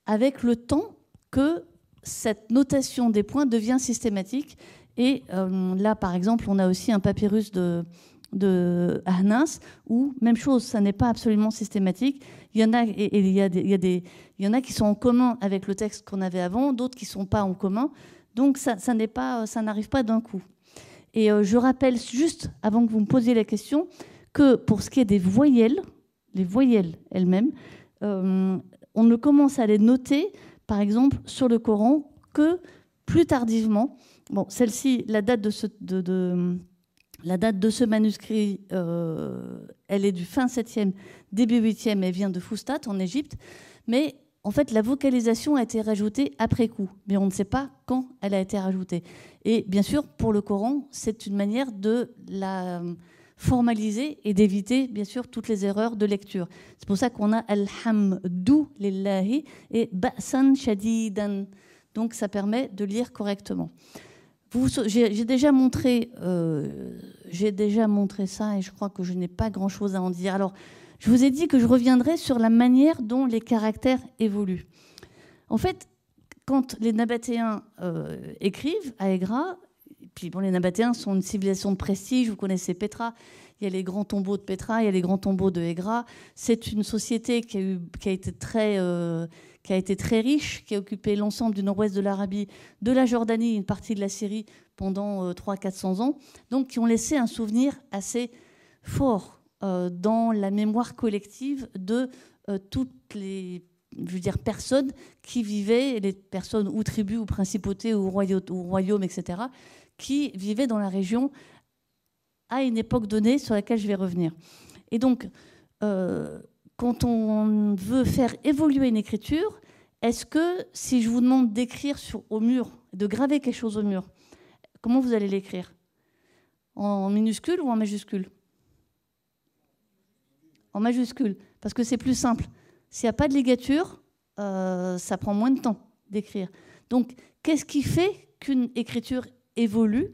avec le temps que cette notation des points devient systématique Et là, par exemple, on a aussi un papyrus de, de Ahnas, où, même chose, ça n'est pas absolument systématique. Il y en a, il, y a il, y a des, il y en a qui sont en commun avec le texte qu'on avait avant, d'autres qui ne sont pas en commun. Donc ça, pas, ça n'arrive pas d'un coup. Et euh, je rappelle juste, avant que vous me posiez la question, que pour ce qui est des voyelles, les voyelles elles-mêmes, euh, on ne commence à les noter, par exemple, sur le Coran, que plus tardivement. Bon, celle-ci, la date de la date de ce manuscrit, euh, elle est du fin 7e, début 8e, elle vient de Fustat en Égypte. Mais en fait, la vocalisation a été rajoutée après coup, mais on ne sait pas quand elle a été rajoutée. Et bien sûr, pour le Coran, c'est une manière de la formaliser et d'éviter, bien sûr, toutes les erreurs de lecture. C'est pour ça qu'on a Alhamdu lillahi et Ba'san shadidan. Donc ça permet de lire correctement. J'ai déjà montré, euh, j'ai déjà montré ça et je crois que je n'ai pas grand-chose à en dire. Alors, je vous ai dit que je reviendrai sur la manière dont les caractères évoluent. En fait, quand les Nabatéens euh, écrivent à Egra, puis bon, les Nabatéens sont une civilisation de prestige, vous connaissez Petra, il y a les grands tombeaux de Petra, il y a les grands tombeaux de Egra. C'est une société qui a, eu, qui a été très, euh, qui a été très riche, qui a occupé l'ensemble du nord-ouest de l'Arabie, de la Jordanie, une partie de la Syrie pendant 300-400 euh, ans, donc qui ont laissé un souvenir assez fort euh, dans la mémoire collective de euh, toutes les je veux dire, personnes qui vivaient, les personnes ou tribus ou principautés ou, royaumes, etc., qui vivaient dans la région à une époque donnée sur laquelle je vais revenir. Et donc, quand on veut faire évoluer une écriture, est-ce que si je vous demande d'écrire au mur, de graver quelque chose au mur, comment vous allez l'écrire? En minuscule ou en majuscule? En majuscule, parce que c'est plus simple. S'il n'y a pas de ligature, euh, ça prend moins de temps d'écrire. Donc, qu'est-ce qui fait qu'une écriture évolue?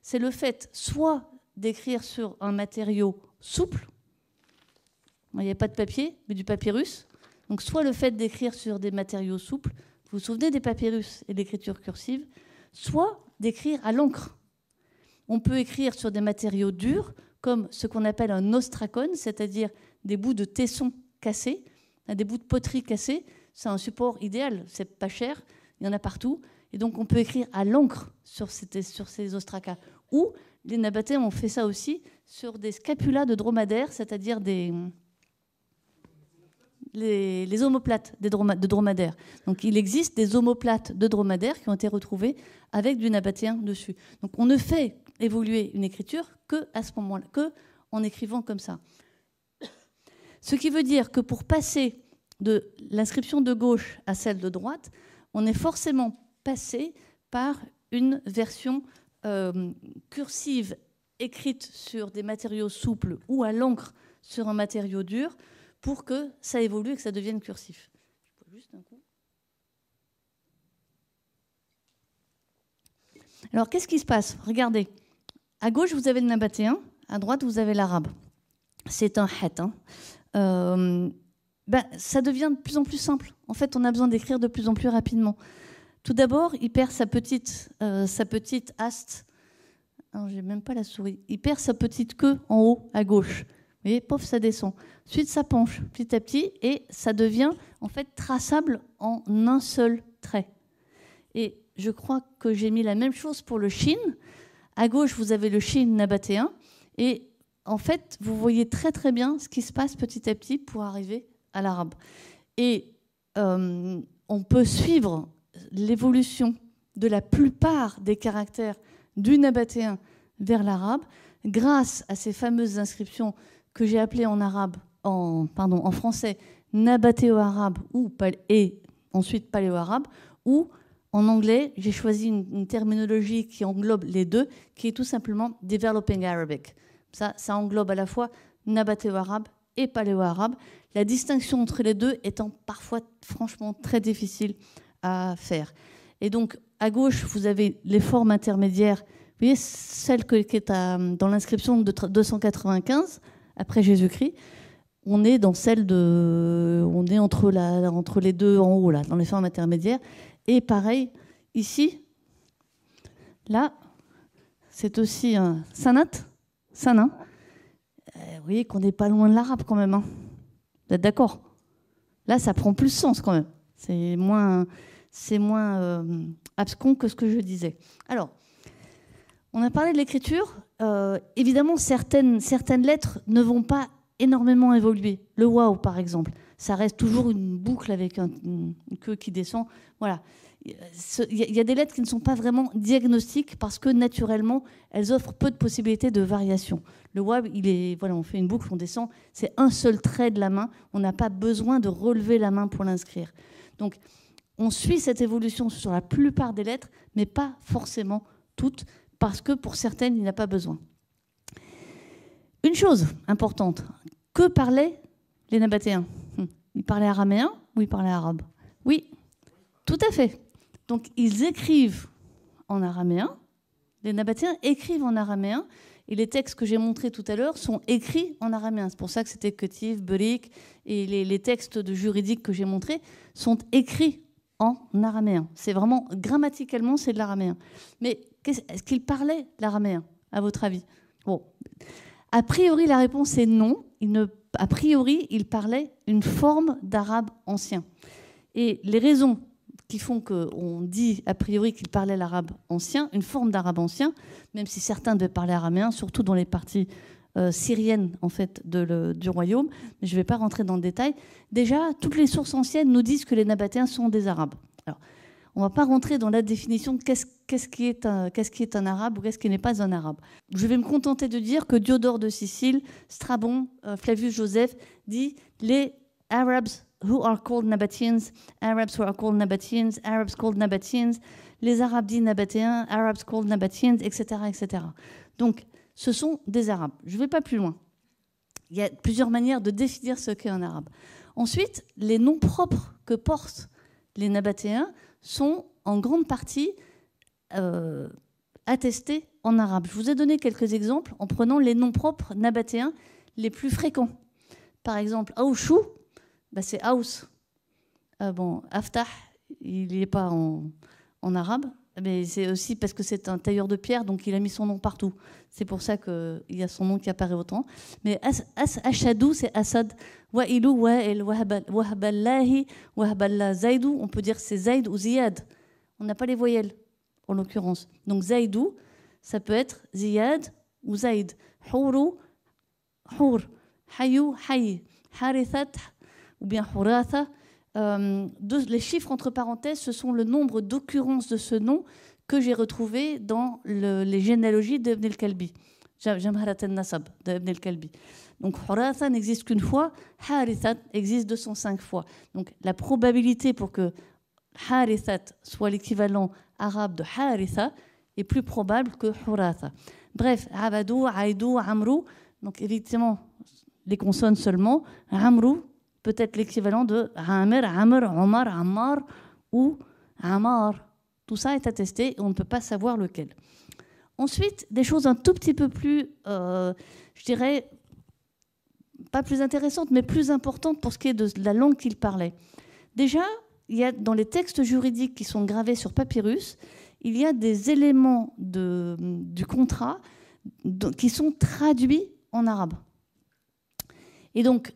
C'est le fait soit d'écrire sur un matériau souple, il n'y a pas de papier, mais du papyrus. Donc soit le fait d'écrire sur des matériaux souples, vous vous souvenez des papyrus et d'écriture cursive, soit d'écrire à l'encre. On peut écrire sur des matériaux durs, comme ce qu'on appelle un ostracone, c'est-à-dire des bouts de tesson cassés, des bouts de poterie cassés. C'est un support idéal, c'est pas cher, il y en a partout. Et donc on peut écrire à l'encre sur, sur ces ostracas. Ou les Nabatéens ont fait ça aussi sur des scapulas de dromadaires, c'est-à-dire des, les, omoplates de dromadaires. Donc il existe des omoplates de dromadaires qui ont été retrouvées avec du nabatéen dessus. Donc on ne fait évoluer une écriture que ce moment-là, en écrivant comme ça. Ce qui veut dire que pour passer de l'inscription de gauche à celle de droite, on est forcément passé par une version euh, cursive écrite sur des matériaux souples ou à l'encre sur un matériau dur pour que ça évolue et que ça devienne cursif. Alors, qu'est-ce qui se passe? Regardez. À gauche, vous avez le nabatéen. À droite, vous avez l'arabe. C'est un het. Hein. Euh, ben, ça devient de plus en plus simple. En fait, on a besoin d'écrire de plus en plus rapidement. Tout d'abord, il perd sa petite, euh, sa petite haste. j'ai même pas la souris. Il perd sa petite queue en haut à gauche voyez, pof, ça descend. Ensuite, ça penche petit à petit et ça devient en fait traçable en un seul trait. Et je crois que j'ai mis la même chose pour le Shin. À gauche, vous avez le Shin nabatéen. Et en fait, vous voyez très très bien ce qui se passe petit à petit pour arriver à l'arabe. Et euh, on peut suivre l'évolution de la plupart des caractères du nabatéen vers l'arabe grâce à ces fameuses inscriptions que j'ai appelé en arabe, pardon, en français nabatéo-arabe ou et ensuite paléo-arabe, ou en anglais, j'ai choisi une, terminologie qui englobe les deux, qui est tout simplement developing Arabic. Ça englobe à la fois nabatéo-arabe et paléo-arabe, la distinction entre les deux étant parfois franchement très difficile à faire. Et donc, à gauche, vous avez les formes intermédiaires. Vous voyez, celle qui est dans l'inscription de 295, après Jésus-Christ, on est dans celle de, on est entre, la, entre les deux en haut là, dans les formes intermédiaires. Et pareil ici, là, c'est aussi un sanat, sanin. Euh, vous voyez qu'on n'est pas loin de l'arabe quand même. Hein. Vous êtes d'accord? Là, ça prend plus sens quand même. C'est moins, c'est moins euh, abscon que ce que je disais. Alors, on a parlé de l'écriture. Euh, évidemment, certaines, lettres ne vont pas énormément évoluer. Le wow, par exemple, ça reste toujours une boucle avec un, une queue qui descend. Voilà. Il y a des lettres qui ne sont pas vraiment diagnostiques parce que naturellement, elles offrent peu de possibilités de variation. Le WAB, il est, voilà, on fait une boucle, on descend, c'est un seul trait de la main. On n'a pas besoin de relever la main pour l'inscrire. Donc, on suit cette évolution sur la plupart des lettres, mais pas forcément toutes, parce que pour certaines, il n'y a pas besoin. Une chose importante, que parlaient les Nabatéens? Hum, Ils parlaient araméen ou ils parlaient arabe? Oui, tout à fait. Donc ils écrivent en araméen, les Nabatéens écrivent en araméen, et les textes que j'ai montrés tout à l'heure sont écrits en araméen. C'est pour ça que c'était Ketiv, Berik, et les, textes de juridiques que j'ai montrés sont écrits en araméen. C'est vraiment, grammaticalement, c'est de l'araméen. Mais est-ce qu'ils parlaient l'araméen, à votre avis? Bon. A priori, la réponse est non. Il a priori, ils parlaient une forme d'arabe ancien. Et les raisons qui font qu'on dit a priori qu'ils parlaient l'arabe ancien, une forme d'arabe ancien, même si certains devaient parler araméen, surtout dans les parties euh, syriennes du royaume. Mais je ne vais pas rentrer dans le détail. Déjà, toutes les sources anciennes nous disent que les Nabatéens sont des Arabes. On ne va pas rentrer dans la définition de qu'est-ce qui, est un, arabe ou qu'est-ce qui n'est pas un arabe. Je vais me contenter de dire que Diodore de Sicile, Strabon, euh, Flavius Joseph dit les Arabs who are called Nabateans, Arabs who are called Nabateans, Arabs called Nabateans, les Arabes dits Nabatéens, Arabs called Nabateans, etc., etc. Donc, ce sont des Arabes. Je ne vais pas plus loin. Il y a plusieurs manières de définir ce qu'est un Arabe. Ensuite, les noms propres que portent les Nabatéens sont en grande partie euh, attestés en arabe. Je vous ai donné quelques exemples en prenant les noms propres nabatéens les plus fréquents. Par exemple, Aouchou, bah, c'est house. Euh, bon, Aftah, il n'est pas en, arabe, mais c'est aussi parce que c'est un tailleur de pierre, donc il a mis son nom partout. C'est pour ça qu'il y a son nom qui apparaît autant. Mais As, Ashadou, c'est Assad. Wa'ilu, Wa'il, Wahballahi, Wahballah, Zaidou. On peut dire c'est Zaid ou Ziyad. On n'a pas les voyelles, en l'occurrence. Donc Zaidou, ça peut être Ziyad ou Zaid. Hourou, Hour. Hayou, Hay. Harithat, ou bien Huratha. Euh, les chiffres entre parenthèses, ce sont le nombre d'occurrences de ce nom que j'ai retrouvé dans les généalogies d'Ibn al-Kalbi. Jamharat al-Nasab d'Ibn al-Kalbi. Donc Huratha n'existe qu'une fois, Harithat existe 205 fois. Donc la probabilité pour que Harithat soit l'équivalent arabe de Haritha est plus probable que Huratha. Bref, Abadou, Aïdou, Amrou, donc évidemment les consonnes seulement. Amrou, peut-être l'équivalent de Amr, Amr, Omar, Ammar ou Ammar. Tout ça est attesté et on ne peut pas savoir lequel. Ensuite, des choses un tout petit peu plus, euh, je dirais, pas plus intéressantes, mais plus importantes pour ce qui est de la langue qu'il parlait. Déjà, il y a dans les textes juridiques qui sont gravés sur papyrus, il y a des éléments de, du contrat qui sont traduits en arabe. Et donc,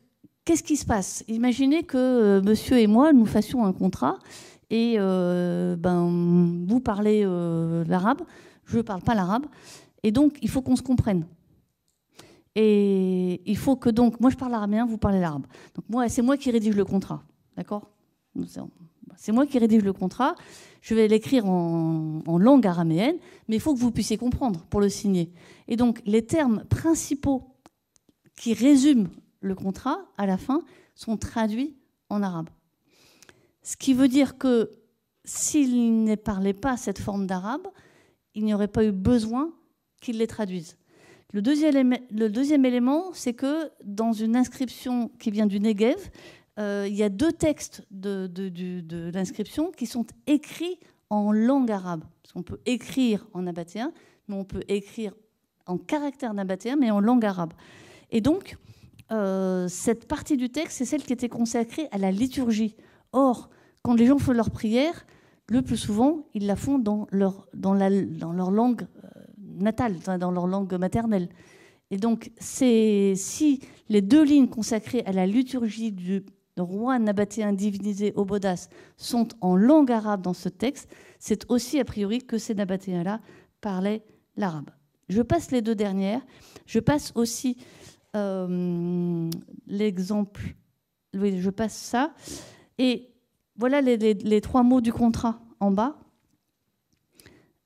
Qu'est-ce qui se passe? Imaginez que euh, monsieur et moi, nous fassions un contrat et euh, ben, vous parlez euh, l'arabe, je ne parle pas l'arabe, et donc il faut qu'on se comprenne. Et il faut que donc, moi je parle araméen, vous parlez l'arabe. Donc moi, c'est moi qui rédige le contrat, d'accord? C'est moi qui rédige le contrat. Je vais l'écrire en, langue araméenne, mais il faut que vous puissiez comprendre pour le signer. Et donc les termes principaux qui résument le contrat, à la fin, sont traduits en arabe. Ce qui veut dire que s'il ne parlait pas cette forme d'arabe, il n'y aurait pas eu besoin qu'il les traduise. Le deuxième, élément, c'est que dans une inscription qui vient du Negev, euh, il y a deux textes de, l'inscription qui sont écrits en langue arabe. Qu'on peut écrire en nabatéen, mais on peut écrire en caractère nabatéen, mais en langue arabe. Et donc, euh, cette partie du texte, c'est celle qui était consacrée à la liturgie. Or, quand les gens font leur prière, le plus souvent, ils la font dans leur, dans leur langue euh, natale, dans leur langue maternelle. Et donc, si les deux lignes consacrées à la liturgie du roi nabatéen divinisé Obodas sont en langue arabe dans ce texte, c'est aussi a priori que ces nabatéens-là parlaient l'arabe. Je passe les deux dernières. Je passe aussi euh, l'exemple. Oui, je passe ça. Et voilà les, trois mots du contrat en bas.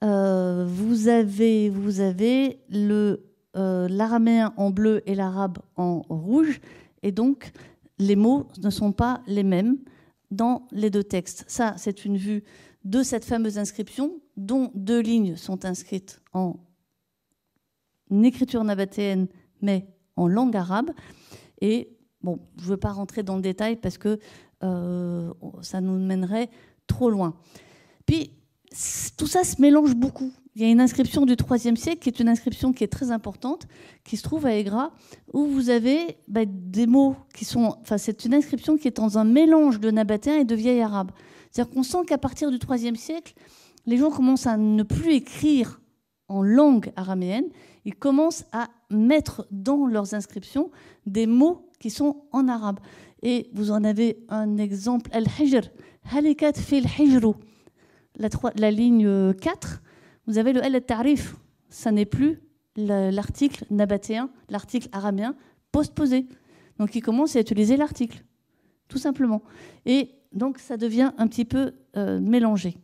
Euh, vous avez, vous avez le euh, l'araméen en bleu et l'arabe en rouge, et donc les mots ne sont pas les mêmes dans les deux textes. Ça, c'est une vue de cette fameuse inscription, dont deux lignes sont inscrites en écriture nabatéenne, mais en langue arabe. Et bon, je ne veux pas rentrer dans le détail parce que euh, ça nous mènerait trop loin. Puis, tout ça se mélange beaucoup. Il y a une inscription du IIIe siècle qui est une inscription qui est très importante, qui se trouve à Aigra, où vous avez bah, des mots qui sont. Enfin, c'est une inscription qui est dans un mélange de nabatéen et de vieil arabe. C'est-à-dire qu'on sent qu'à partir du IIIe siècle, les gens commencent à ne plus écrire en langue araméenne, ils commencent à mettre dans leurs inscriptions des mots qui sont en arabe. Et vous en avez un exemple, al-hijr, halikat fil hijru, la, ligne 4 vous avez le El Tarif. Ça n'est plus l'article nabatéen, l'article araméen postposé. Donc il commence à utiliser l'article, tout simplement. Et donc ça devient un petit peu euh, mélangé.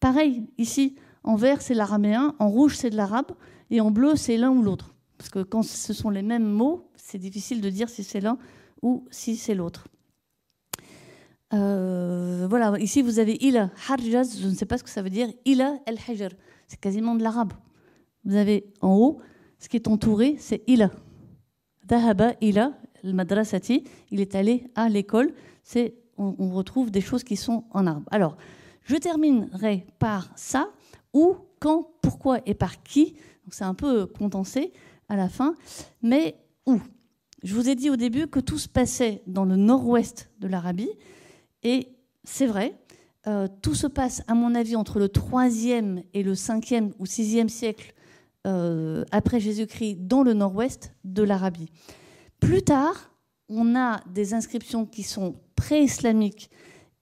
Pareil, ici, en vert c'est l'araméen, en rouge c'est de l'arabe, et en bleu c'est l'un ou l'autre. Parce que quand ce sont les mêmes mots, c'est difficile de dire si c'est l'un ou si c'est l'autre. Euh, voilà, ici vous avez ila, harjaz, je ne sais pas ce que ça veut dire, ila el-hajr c'est quasiment de l'arabe. Vous avez en haut, ce qui est entouré, c'est ila. Dahaba ila, le madrasati, il est allé à l'école. C'est, on, retrouve des choses qui sont en arabe. Alors, je terminerai par ça, où, quand, pourquoi et par qui. Donc c'est un peu condensé à la fin, mais où? Je vous ai dit au début que tout se passait dans le nord-ouest de l'Arabie, et c'est vrai, euh, tout se passe, à mon avis, entre le 3e et le 5e ou 6e siècle euh, après Jésus-Christ dans le nord-ouest de l'Arabie. Plus tard, on a des inscriptions qui sont pré-islamiques,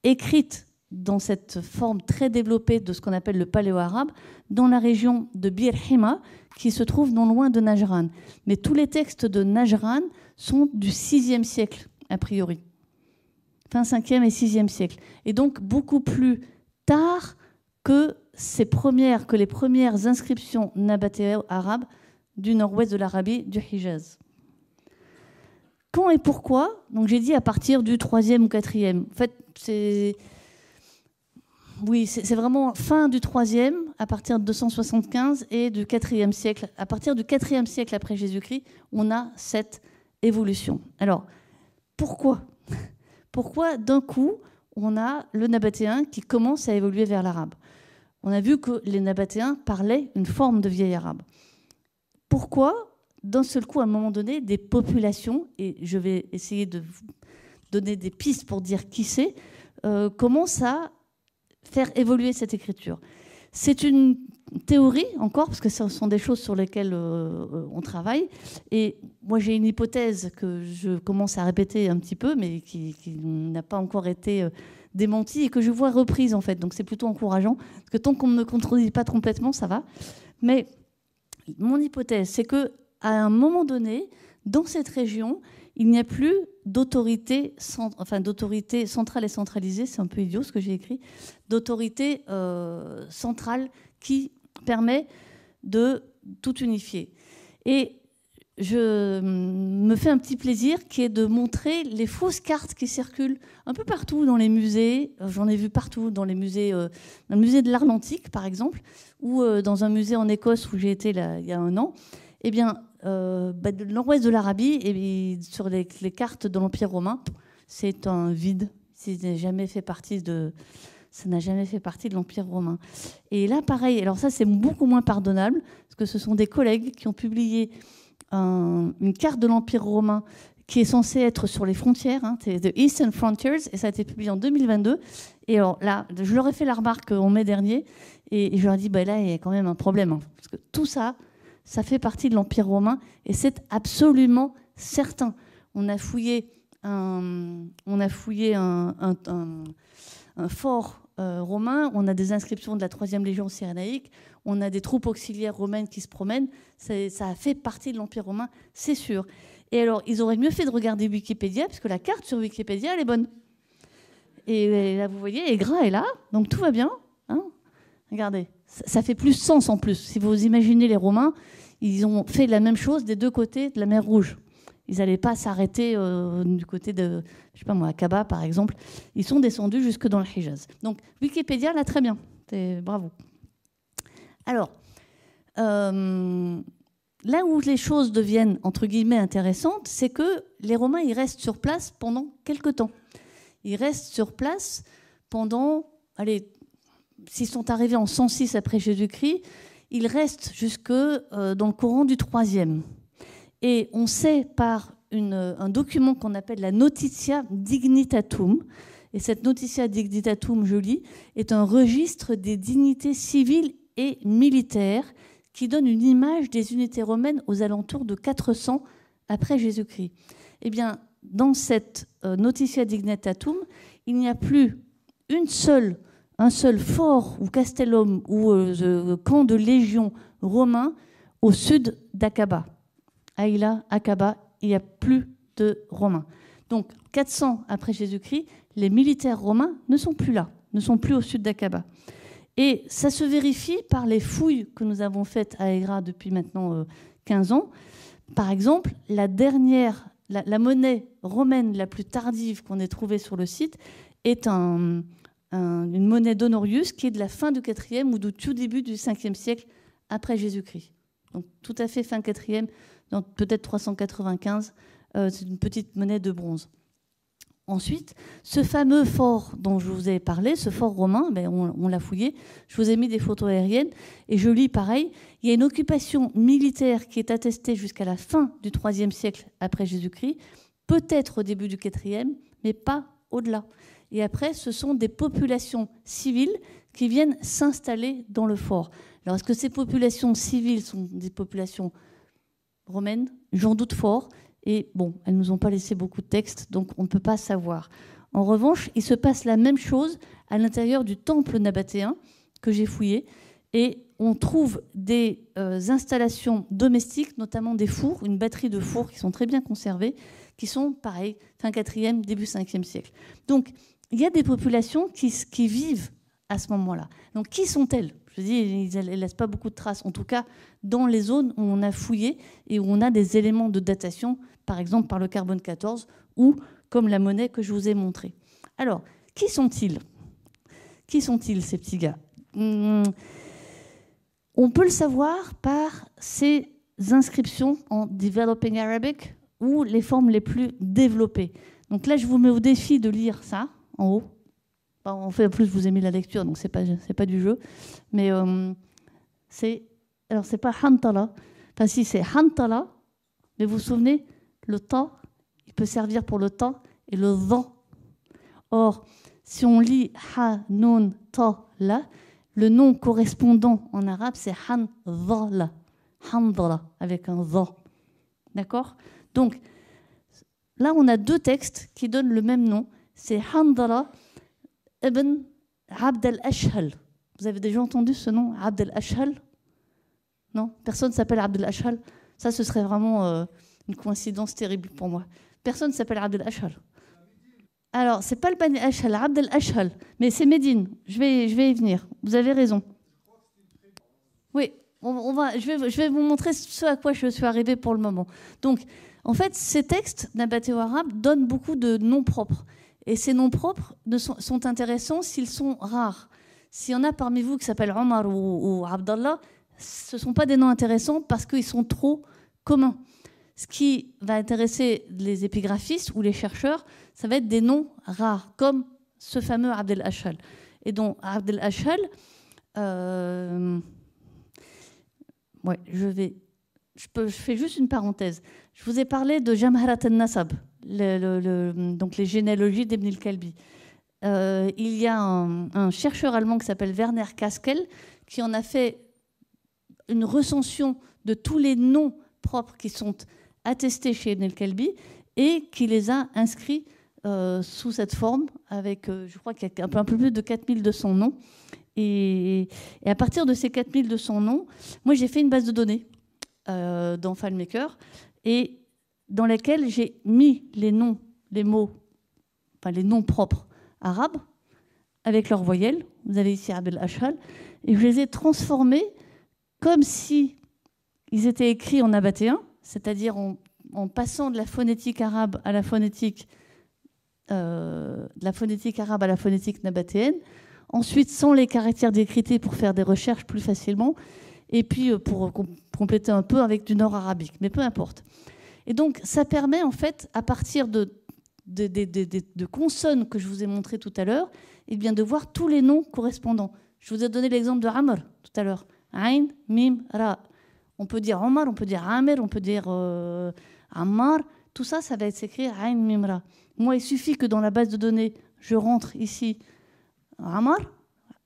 écrites dans cette forme très développée de ce qu'on appelle le paléo-arabe, dans la région de Bir Hima, qui se trouve non loin de Najran. Mais tous les textes de Najran sont du 6e siècle, a priori fin 5e et 6e siècle. Et donc beaucoup plus tard que, les premières inscriptions nabatéennes arabes du nord-ouest de l'Arabie, du Hijaz. Quand et pourquoi? Donc j'ai dit à partir du 3e ou 4e. En fait, c'est. Oui, c'est vraiment fin du 3e, à partir de 275, et du 4e siècle. À partir du 4e siècle après Jésus-Christ, on a cette évolution. Alors, pourquoi? Pourquoi d'un coup on a le nabatéen qui commence à évoluer vers l'arabe? On a vu que les nabatéens parlaient une forme de vieil arabe. Pourquoi d'un seul coup, à un moment donné, des populations, et je vais essayer de vous donner des pistes pour dire qui c'est, euh, commencent à faire évoluer cette écriture C'est une théorie encore, parce que ce sont des choses sur lesquelles euh, on travaille. Et moi, j'ai une hypothèse que je commence à répéter un petit peu, mais qui, n'a pas encore été euh, démentie et que je vois reprise en fait. Donc c'est plutôt encourageant, parce que tant qu'on ne me contredit pas complètement, ça va. Mais mon hypothèse, c'est que à un moment donné, dans cette région, il n'y a plus d'autorité, enfin centrale et centralisée, c'est un peu idiot ce que j'ai écrit, d'autorité euh, centrale qui permet de tout unifier. Et je me fais un petit plaisir qui est de montrer les fausses cartes qui circulent un peu partout dans les musées. Euh, j'en ai vu partout dans les musées, euh, le musée de l'art antique par exemple, ou dans un musée en Écosse où j'ai été là, il y a un an. Eh bien, bah, de nord-ouest de l'Arabie, et sur les, cartes de l'Empire romain, c'est un vide. C'est ça n'a jamais fait partie de l'Empire romain. Et là, pareil, alors ça, c'est beaucoup moins pardonnable, parce que ce sont des collègues qui ont publié une carte de l'Empire romain qui est censée être sur les frontières, hein, The Eastern Frontiers, et ça a été publié en 2022. Et alors là, je leur ai fait la remarque en mai dernier, et je leur ai dit, bah là, il y a quand même un problème, hein, parce que tout ça, ça fait partie de l'Empire romain et c'est absolument certain. On a fouillé un, on a fouillé un, fort euh, romain, on a des inscriptions de la troisième légion cyrénaïque, on a des troupes auxiliaires romaines qui se promènent. Ça a fait partie de l'Empire romain, c'est sûr. Et alors, ils auraient mieux fait de regarder Wikipédia, parce que la carte sur Wikipédia, elle est bonne. Et là, vous voyez, Aigra est là, donc tout va bien. Hein Regardez, ça fait plus sens en plus. Si vous imaginez les Romains, ils ont fait la même chose des deux côtés de la mer Rouge. Ils n'allaient pas s'arrêter euh, du côté de, je sais pas moi, Akaba par exemple. Ils sont descendus jusque dans le Hijaz. Donc Wikipédia, là, très bien. Bravo. Alors, euh, là où les choses deviennent, entre guillemets, intéressantes, c'est que les Romains, ils restent sur place pendant quelques temps. Ils restent sur place pendant, allez, s'ils sont arrivés en 106 après Jésus-Christ, ils restent jusque euh, dans le courant du troisième. Et on sait par un document qu'on appelle la Notitia Dignitatum, et cette Notitia Dignitatum, je lis, est un registre des dignités civiles et militaires qui donne une image des unités romaines aux alentours de 400 après Jésus-Christ. Eh bien, dans cette euh, Notitia Dignitatum, il n'y a plus une seule, un seul fort ou castellum ou euh, camp de légion romain au sud d'Akaba. Aïla, Akaba, il n'y a plus de Romains. Donc, 400 après Jésus-Christ, les militaires romains ne sont plus là, ne sont plus au sud d'Akaba. Et ça se vérifie par les fouilles que nous avons faites à Aigra depuis maintenant 15 euh, ans. Par exemple, la dernière, la, monnaie romaine la plus tardive qu'on ait trouvée sur le site est une monnaie d'Honorius qui est de la fin du 4e ou du tout début du 5e siècle après Jésus-Christ. Donc tout à fait fin 4e, peut-être 395. Euh, c'est une petite monnaie de bronze. Ensuite, ce fameux fort dont je vous ai parlé, ce fort romain, ben on, l'a fouillé. Je vous ai mis des photos aériennes et je lis pareil. Il y a une occupation militaire qui est attestée jusqu'à la fin du IIIe siècle après Jésus-Christ, peut-être au début du IVe, mais pas au-delà. Et après, ce sont des populations civiles qui viennent s'installer dans le fort. Alors, est-ce que ces populations civiles sont des populations romaines? J'en doute fort. Et bon, elles ne nous ont pas laissé beaucoup de textes, donc on ne peut pas savoir. En revanche, il se passe la même chose à l'intérieur du temple nabatéen que j'ai fouillé. Et on trouve des euh, installations domestiques, notamment des fours, une batterie de fours qui sont très bien conservés, qui sont, pareil, fin 4e, début 5e siècle. Donc, il y a des populations qui, vivent à ce moment-là. Donc, qui sont-elles? Je dis, ils ne laissent pas beaucoup de traces, en tout cas dans les zones où on a fouillé et où on a des éléments de datation par exemple par le carbone 14 ou comme la monnaie que je vous ai montrée. Alors, qui sont-ils? Qui sont-ils ces petits gars? Hmm, On peut le savoir par ces inscriptions en Developing Arabic ou les formes les plus développées. Donc là, je vous mets au défi de lire ça en haut. en fait, en plus, vous ai mis la lecture, donc c'est pas pas du jeu, mais euh, c'est alors c'est pas hantala. Enfin, si c'est hantala, mais vous vous souvenez, le temps, il peut servir pour le temps et le vent. Or, si on lit ha, nun, ta, le nom correspondant en arabe, c'est han, la, handala, avec un vent. D'accord? Donc, là, on a deux textes qui donnent le même nom. C'est Handala ibn Abd al-Ashhal. Vous avez déjà entendu ce nom, Abd al-Ashhal? Non? Personne s'appelle Abd al-Ashhal? Ça, ce serait vraiment. Euh, une coïncidence terrible pour moi. Personne ne s'appelle Abdel Ashal. Alors, c'est pas le Bani Ashal, Abdel Ashal, mais c'est Médine. Je vais, je vais y venir. Vous avez raison. Oui, on, va, je, vais, je vais vous montrer ce à quoi je suis arrivé pour le moment. Donc, en fait, ces textes nabatéo-arabes donnent beaucoup de noms propres. Et ces noms propres sont, sont intéressants s'ils sont rares. S'il y en a parmi vous qui s'appellent Omar ou, ou Abdallah, ce ne sont pas des noms intéressants parce qu'ils sont trop communs. Ce qui va intéresser les épigraphistes ou les chercheurs, ça va être des noms rares, comme ce fameux Abdel Hachal. Et donc, Abdel Hachal, euh, ouais, je vais. Je, peux, je, fais juste une parenthèse. Je vous ai parlé de Jamharat al-Nasab, donc les généalogies d'Ibn al-Kalbi. Euh, il y a un, chercheur allemand qui s'appelle Werner Kaskel qui en a fait une recension de tous les noms propres qui sont attestés chez Ibn el-Kalbi et qui les a inscrits euh, sous cette forme, avec, euh, je crois qu'il y a un peu, un peu plus de 4200 noms. Et, et, à partir de ces 4200 noms, moi j'ai fait une base de données euh, dans FileMaker et dans laquelle j'ai mis les noms, les mots, enfin les noms propres arabes avec leurs voyelles. Vous avez ici Abel Ashal. Et je les ai transformés comme si ils étaient écrits en abatéen, c'est-à-dire en, passant de la phonétique arabe à la phonétique, euh, de la phonétique arabe à la phonétique nabatéenne. Ensuite, sans les caractères décrités pour faire des recherches plus facilement. Et puis, euh, pour compléter un peu avec du nord arabique. Mais peu importe. Et donc, ça permet, en fait, à partir de, de, consonnes que je vous ai montrées tout à l'heure, eh de voir tous les noms correspondants. Je vous ai donné l'exemple de Amr tout à l'heure. Ain, Mim, Ra. On peut dire Omar, on peut dire Amr, on peut dire euh, Ammar. Tout ça, ça va être écrit Ain, Mim, Ra. Moi, il suffit que dans la base de données, je rentre ici Ammar,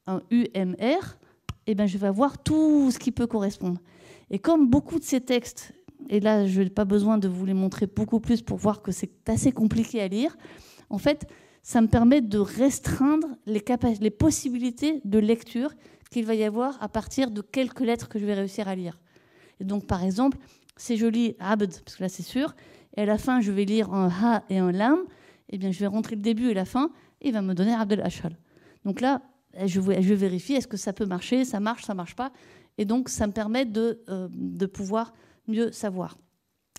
un UMR, et bien, je vais avoir tout ce qui peut correspondre. Et comme beaucoup de ces textes, et là, je n'ai pas besoin de vous les montrer beaucoup plus pour voir que c'est assez compliqué à lire, en fait, ça me permet de restreindre les, possibilités de lecture qu'il va y avoir à partir de quelques lettres que je vais réussir à lire. Et donc, par exemple, si je lis abd, parce que là c'est sûr, et à la fin je vais lire un ha et un lam, eh bien je vais rentrer le début et la fin, et il va me donner abd al-ashal. Donc là, je, vérifie est-ce que ça peut marcher, ça marche, ça marche pas, et donc ça me permet de, euh, de pouvoir mieux savoir.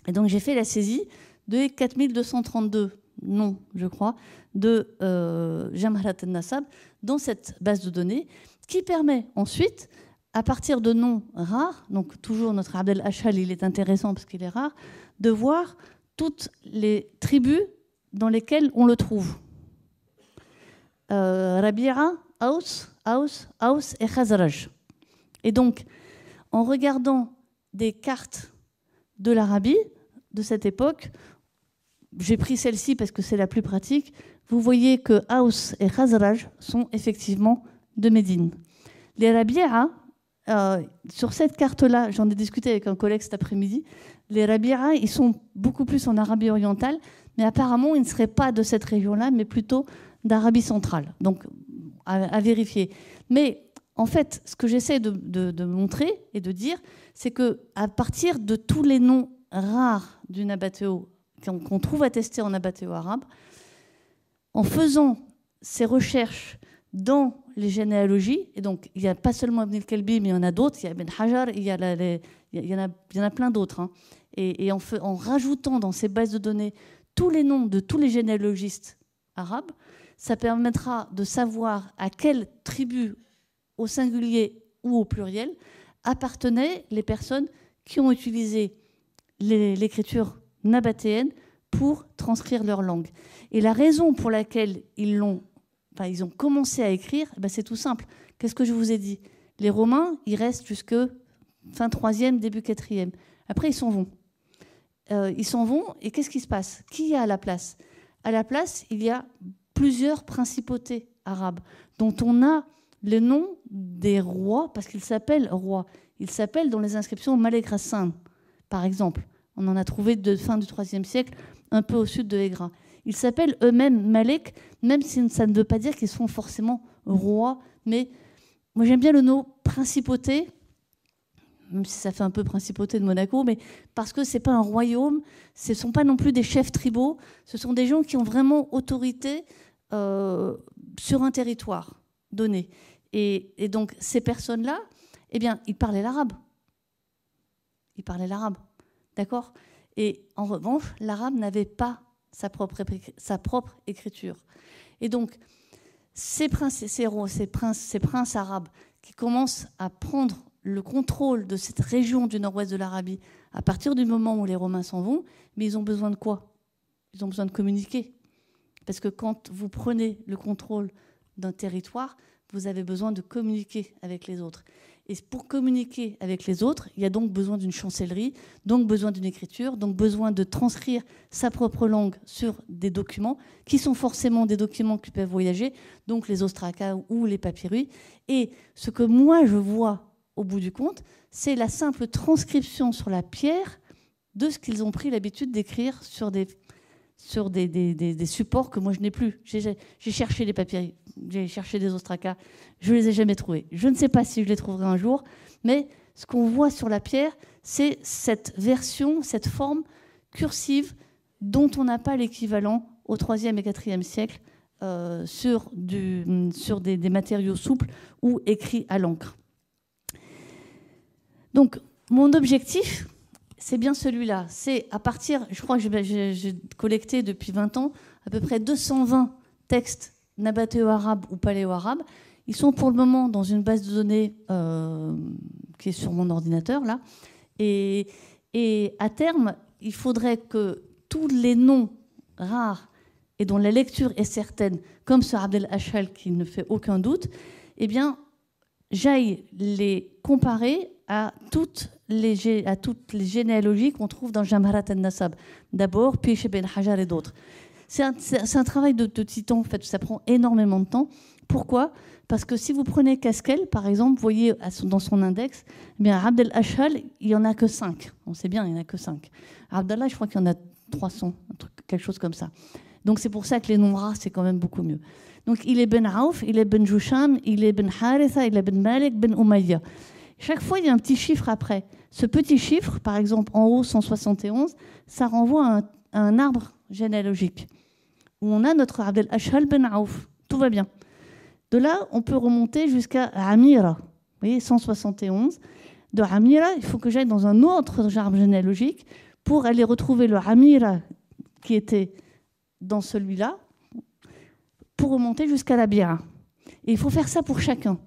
Et donc j'ai fait la saisie de 4232 noms, je crois, de euh, Jamharat al-Nasab dans cette base de données qui permet ensuite, à partir de noms rares, donc toujours notre Abdel Hachal, il est intéressant parce qu'il est rare, de voir toutes les tribus dans lesquelles on le trouve. Euh, Rabi'a, Aus, Aus, Aus et Khazraj. Et donc, en regardant des cartes de l'Arabie de cette époque, j'ai pris celle-ci parce que c'est la plus pratique, vous voyez que Aus et Khazraj sont effectivement de Médine. Les Rabi'a, euh, sur cette carte-là, j'en ai discuté avec un collègue cet après-midi, les Rabi'a, ils sont beaucoup plus en Arabie orientale, mais apparemment, ils ne seraient pas de cette région-là, mais plutôt d'Arabie centrale. Donc, à, vérifier. Mais en fait, ce que j'essaie de, montrer et de dire, c'est que à partir de tous les noms rares du nabatéo qu'on trouve attestés en abatéo arabe, en faisant ces recherches dans les généalogies, et donc il n'y a pas seulement Ibn al-Kalbi, mais il y en a d'autres, il y a Ibn Hajar, il y, a en, a, plein d'autres. Hein. Et, et en, en, rajoutant dans ces bases de données tous les noms de tous les généalogistes arabes, ça permettra de savoir à quelle tribu, au singulier ou au pluriel, appartenaient les personnes qui ont utilisé l'écriture nabatéenne pour transcrire leur langue. Et la raison pour laquelle ils, l'ont, enfin, ils ont commencé à écrire, ben c'est tout simple. Qu'est-ce que je vous ai dit? Les Romains, ils restent jusque fin 3e, début 4e. Après, ils s'en vont. Euh, ils s'en vont, et qu'est-ce qui se passe? Qui y a à la place? À la place, il y a plusieurs principautés arabes, dont on a le nom des rois, parce qu'ils s'appellent rois. Ils s'appellent dans les inscriptions Malek Hassan, par exemple. On en a trouvé de fin du IIIe siècle un peu au sud de Egra. Ils s'appellent eux-mêmes Malek, même si ça ne veut pas dire qu'ils sont forcément rois. Mais moi, j'aime bien le nom principauté, même si ça fait un peu principauté de Monaco, mais parce que ce n'est pas un royaume, ce ne sont pas non plus des chefs tribaux, ce sont des gens qui ont vraiment autorité euh, sur un territoire donné. Et, donc, ces personnes-là, eh bien, ils parlaient l'arabe. Ils parlaient l'arabe. D'accord? Et en revanche, l'arabe n'avait pas sa propre, sa propre écriture. Et donc, ces princes, ces, ces, princes, ces princes arabes qui commencent à prendre le contrôle de cette région du nord-ouest de l'Arabie à partir du moment où les Romains s'en vont, mais ils ont besoin de quoi? Ils ont besoin de communiquer. Parce que quand vous prenez le contrôle d'un territoire, vous avez besoin de communiquer avec les autres. Et pour communiquer avec les autres, il y a donc besoin d'une chancellerie, donc besoin d'une écriture, donc besoin de transcrire sa propre langue sur des documents, qui sont forcément des documents qui peuvent voyager, donc les ostracas ou les papyrus. Et ce que moi je vois au bout du compte, c'est la simple transcription sur la pierre de ce qu'ils ont pris l'habitude d'écrire sur des, sur des, des, supports que moi je n'ai plus. J'ai cherché les papiers, j'ai cherché des ostracas, je ne les ai jamais trouvés. Je ne sais pas si je les trouverai un jour, mais ce qu'on voit sur la pierre, c'est cette version, cette forme cursive dont on n'a pas l'équivalent au 3e et 4e siècle euh, sur, sur des, matériaux souples ou écrits à l'encre. Donc, mon objectif, c'est bien celui-là. C'est à partir, je crois que j'ai collecté depuis 20 ans à peu près 220 textes nabatéo-arabes ou paléo-arabes. Ils sont pour le moment dans une base de données euh, qui est sur mon ordinateur, là. Et, et à terme, il faudrait que tous les noms rares et dont la lecture est certaine, comme ce Abdel Hachal qui ne fait aucun doute, eh bien, j'aille les comparer à toutes les, à toutes les généalogies qu'on trouve dans Jamharat al-Nasab, d'abord, puis chez Ben Hajar et d'autres. C'est un, travail de, titan, en fait, ça prend énormément de temps. Pourquoi? Parce que si vous prenez Casquel, par exemple, vous voyez dans son index, eh bien, Abdel Hachal, il n'y en a que 5. On sait bien, il n'y en a que 5. Abdallah, je crois qu'il y en a 300, quelque chose comme ça. Donc c'est pour ça que les noms rares, c'est quand même beaucoup mieux. Donc il est Ben Aouf, il est Ben Joucham, il est Ben Haritha, il est Ben Malik, Ben Umayya. Chaque fois, il y a un petit chiffre après. Ce petit chiffre, par exemple en haut 171, ça renvoie à un, arbre généalogique où on a notre Abdel Ashal Ben Aouf. Tout va bien. De là, on peut remonter jusqu'à Amira. Vous voyez, 171. De Amira, il faut que j'aille dans un autre arbre généalogique pour aller retrouver le Amira qui était dans celui-là pour remonter jusqu'à la bière. Et il faut faire ça pour chacun.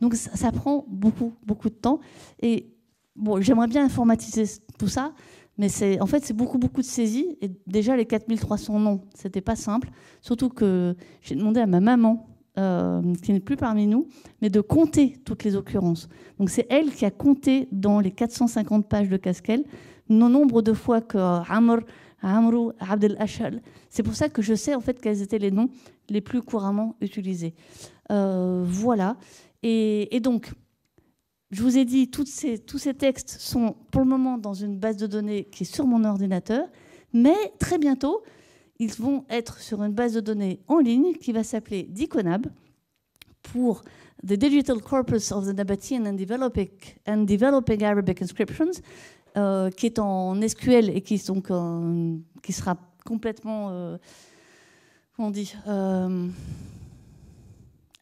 Donc ça, prend beaucoup, beaucoup de temps. Et bon, j'aimerais bien informatiser tout ça, mais c'est en fait c'est beaucoup, beaucoup de saisies. Et déjà les 4300 noms, c'était pas simple. Surtout que j'ai demandé à ma maman, euh, qui n'est plus parmi nous, mais de compter toutes les occurrences. Donc c'est elle qui a compté dans les 450 pages de Casquel le nombre de fois que Amr Amrou, Abdel Hachal. C'est pour ça que je sais en fait quels étaient les noms les plus couramment utilisés. Euh, voilà. Et, donc, je vous ai dit, tous ces textes sont pour le moment dans une base de données qui est sur mon ordinateur, mais très bientôt, ils vont être sur une base de données en ligne qui va s'appeler Diconab pour The Digital Corpus of the Nabatean and Developing, and developing Arabic Inscriptions. Euh, qui est en SQL et qui, donc, qui sera complètement, euh, on dit, euh,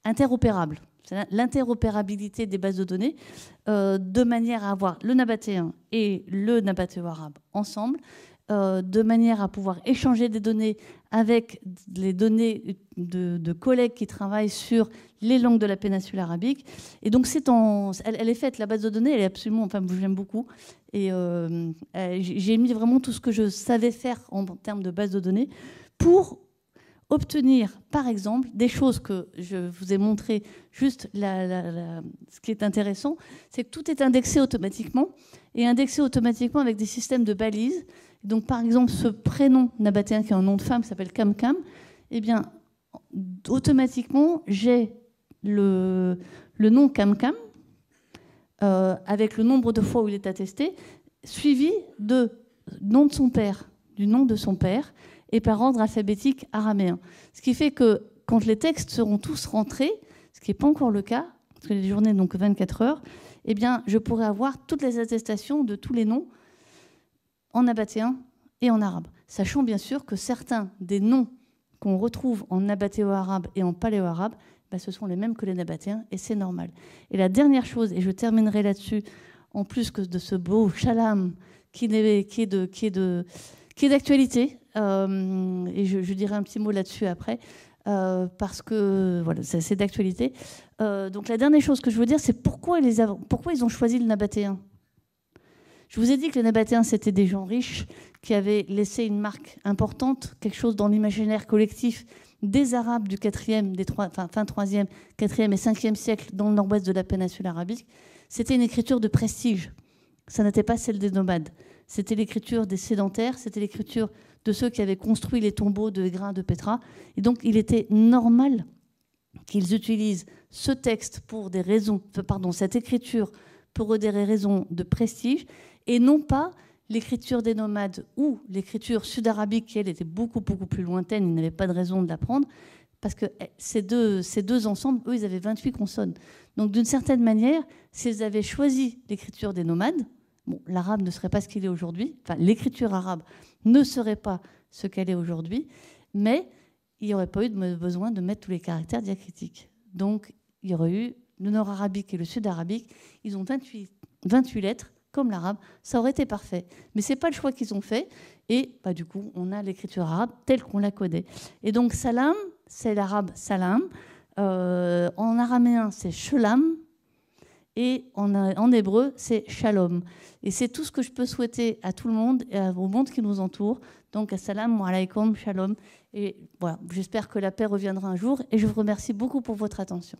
interopérable. L'interopérabilité des bases de données, de manière à avoir le nabatéen et le nabatéo arabe ensemble, de manière à pouvoir échanger des données avec les données de, collègues qui travaillent sur les langues de la péninsule arabique. Et donc, c'est en, elle, est faite, la base de données, elle est absolument, enfin, j'aime beaucoup. Et euh, j'ai mis vraiment tout ce que je savais faire en termes de base de données pour obtenir, par exemple, des choses que je vous ai montré. Juste ce qui est intéressant, c'est que tout est indexé automatiquement et indexé automatiquement avec des systèmes de balises. Donc, par exemple, ce prénom nabatéen qui est un nom de femme qui s'appelle Kamkam, eh bien, automatiquement, j'ai le, le nom Kamkam euh, avec le nombre de fois où il est attesté, suivi de nom de son père, du nom de son père, et par ordre alphabétique araméen. Ce qui fait que quand les textes seront tous rentrés, ce qui n'est pas encore le cas, parce que les journées que 24 heures, eh bien, je pourrai avoir toutes les attestations de tous les noms en nabatéen et en arabe. Sachant bien sûr que certains des noms qu'on retrouve en nabatéo-arabe et en paléo-arabe bah, ce sont les mêmes que les nabatéens, et c'est normal. Et la dernière chose, et je terminerai là-dessus, en plus que de ce beau de, qui est d'actualité, euh, et je, dirai un petit mot là-dessus après, euh, parce que voilà, c'est d'actualité. Euh, donc la dernière chose que je veux dire, c'est pourquoi, ils ont choisi le nabatéen? Je vous ai dit que les nabatéens, c'était des gens riches qui avaient laissé une marque importante, quelque chose dans l'imaginaire collectif des Arabes du 4e, des fin 3e, 4e et 5e siècle dans le nord-ouest de la péninsule arabique, c'était une écriture de prestige. Ça n'était pas celle des nomades. C'était l'écriture des sédentaires, c'était l'écriture de ceux qui avaient construit les tombeaux de grains de Petra. Et donc, il était normal qu'ils utilisent ce texte pour des raisons, pardon, cette écriture pour des raisons de prestige et non pas l'écriture des nomades ou l'écriture sud-arabique, qui elle était beaucoup, beaucoup plus lointaine, ils n'avaient pas de raison de l'apprendre, parce que eh, ces deux, ces deux ensembles, eux, ils avaient 28 consonnes. Donc d'une certaine manière, s'ils avaient choisi l'écriture des nomades, bon, l'arabe ne serait pas ce qu'il est aujourd'hui, enfin l'écriture arabe ne serait pas ce qu'elle est aujourd'hui, mais il n'y aurait pas eu besoin de mettre tous les caractères diacritiques. Donc il y aurait eu le nord-arabique et le sud-arabique, ils ont 28, 28 lettres comme l'arabe, ça aurait été parfait. Mais ce n'est pas le choix qu'ils ont fait. Et bah, du coup, on a l'écriture arabe telle qu'on la connaît. Et donc, salam, c'est l'arabe salam. Euh, en araméen, c'est shulam. Et en, hébreu, c'est shalom. Et c'est tout ce que je peux souhaiter à tout le monde et au monde qui nous entoure. Donc, assalamu alaikum, shalom. Et voilà, j'espère que la paix reviendra un jour. Et je vous remercie beaucoup pour votre attention.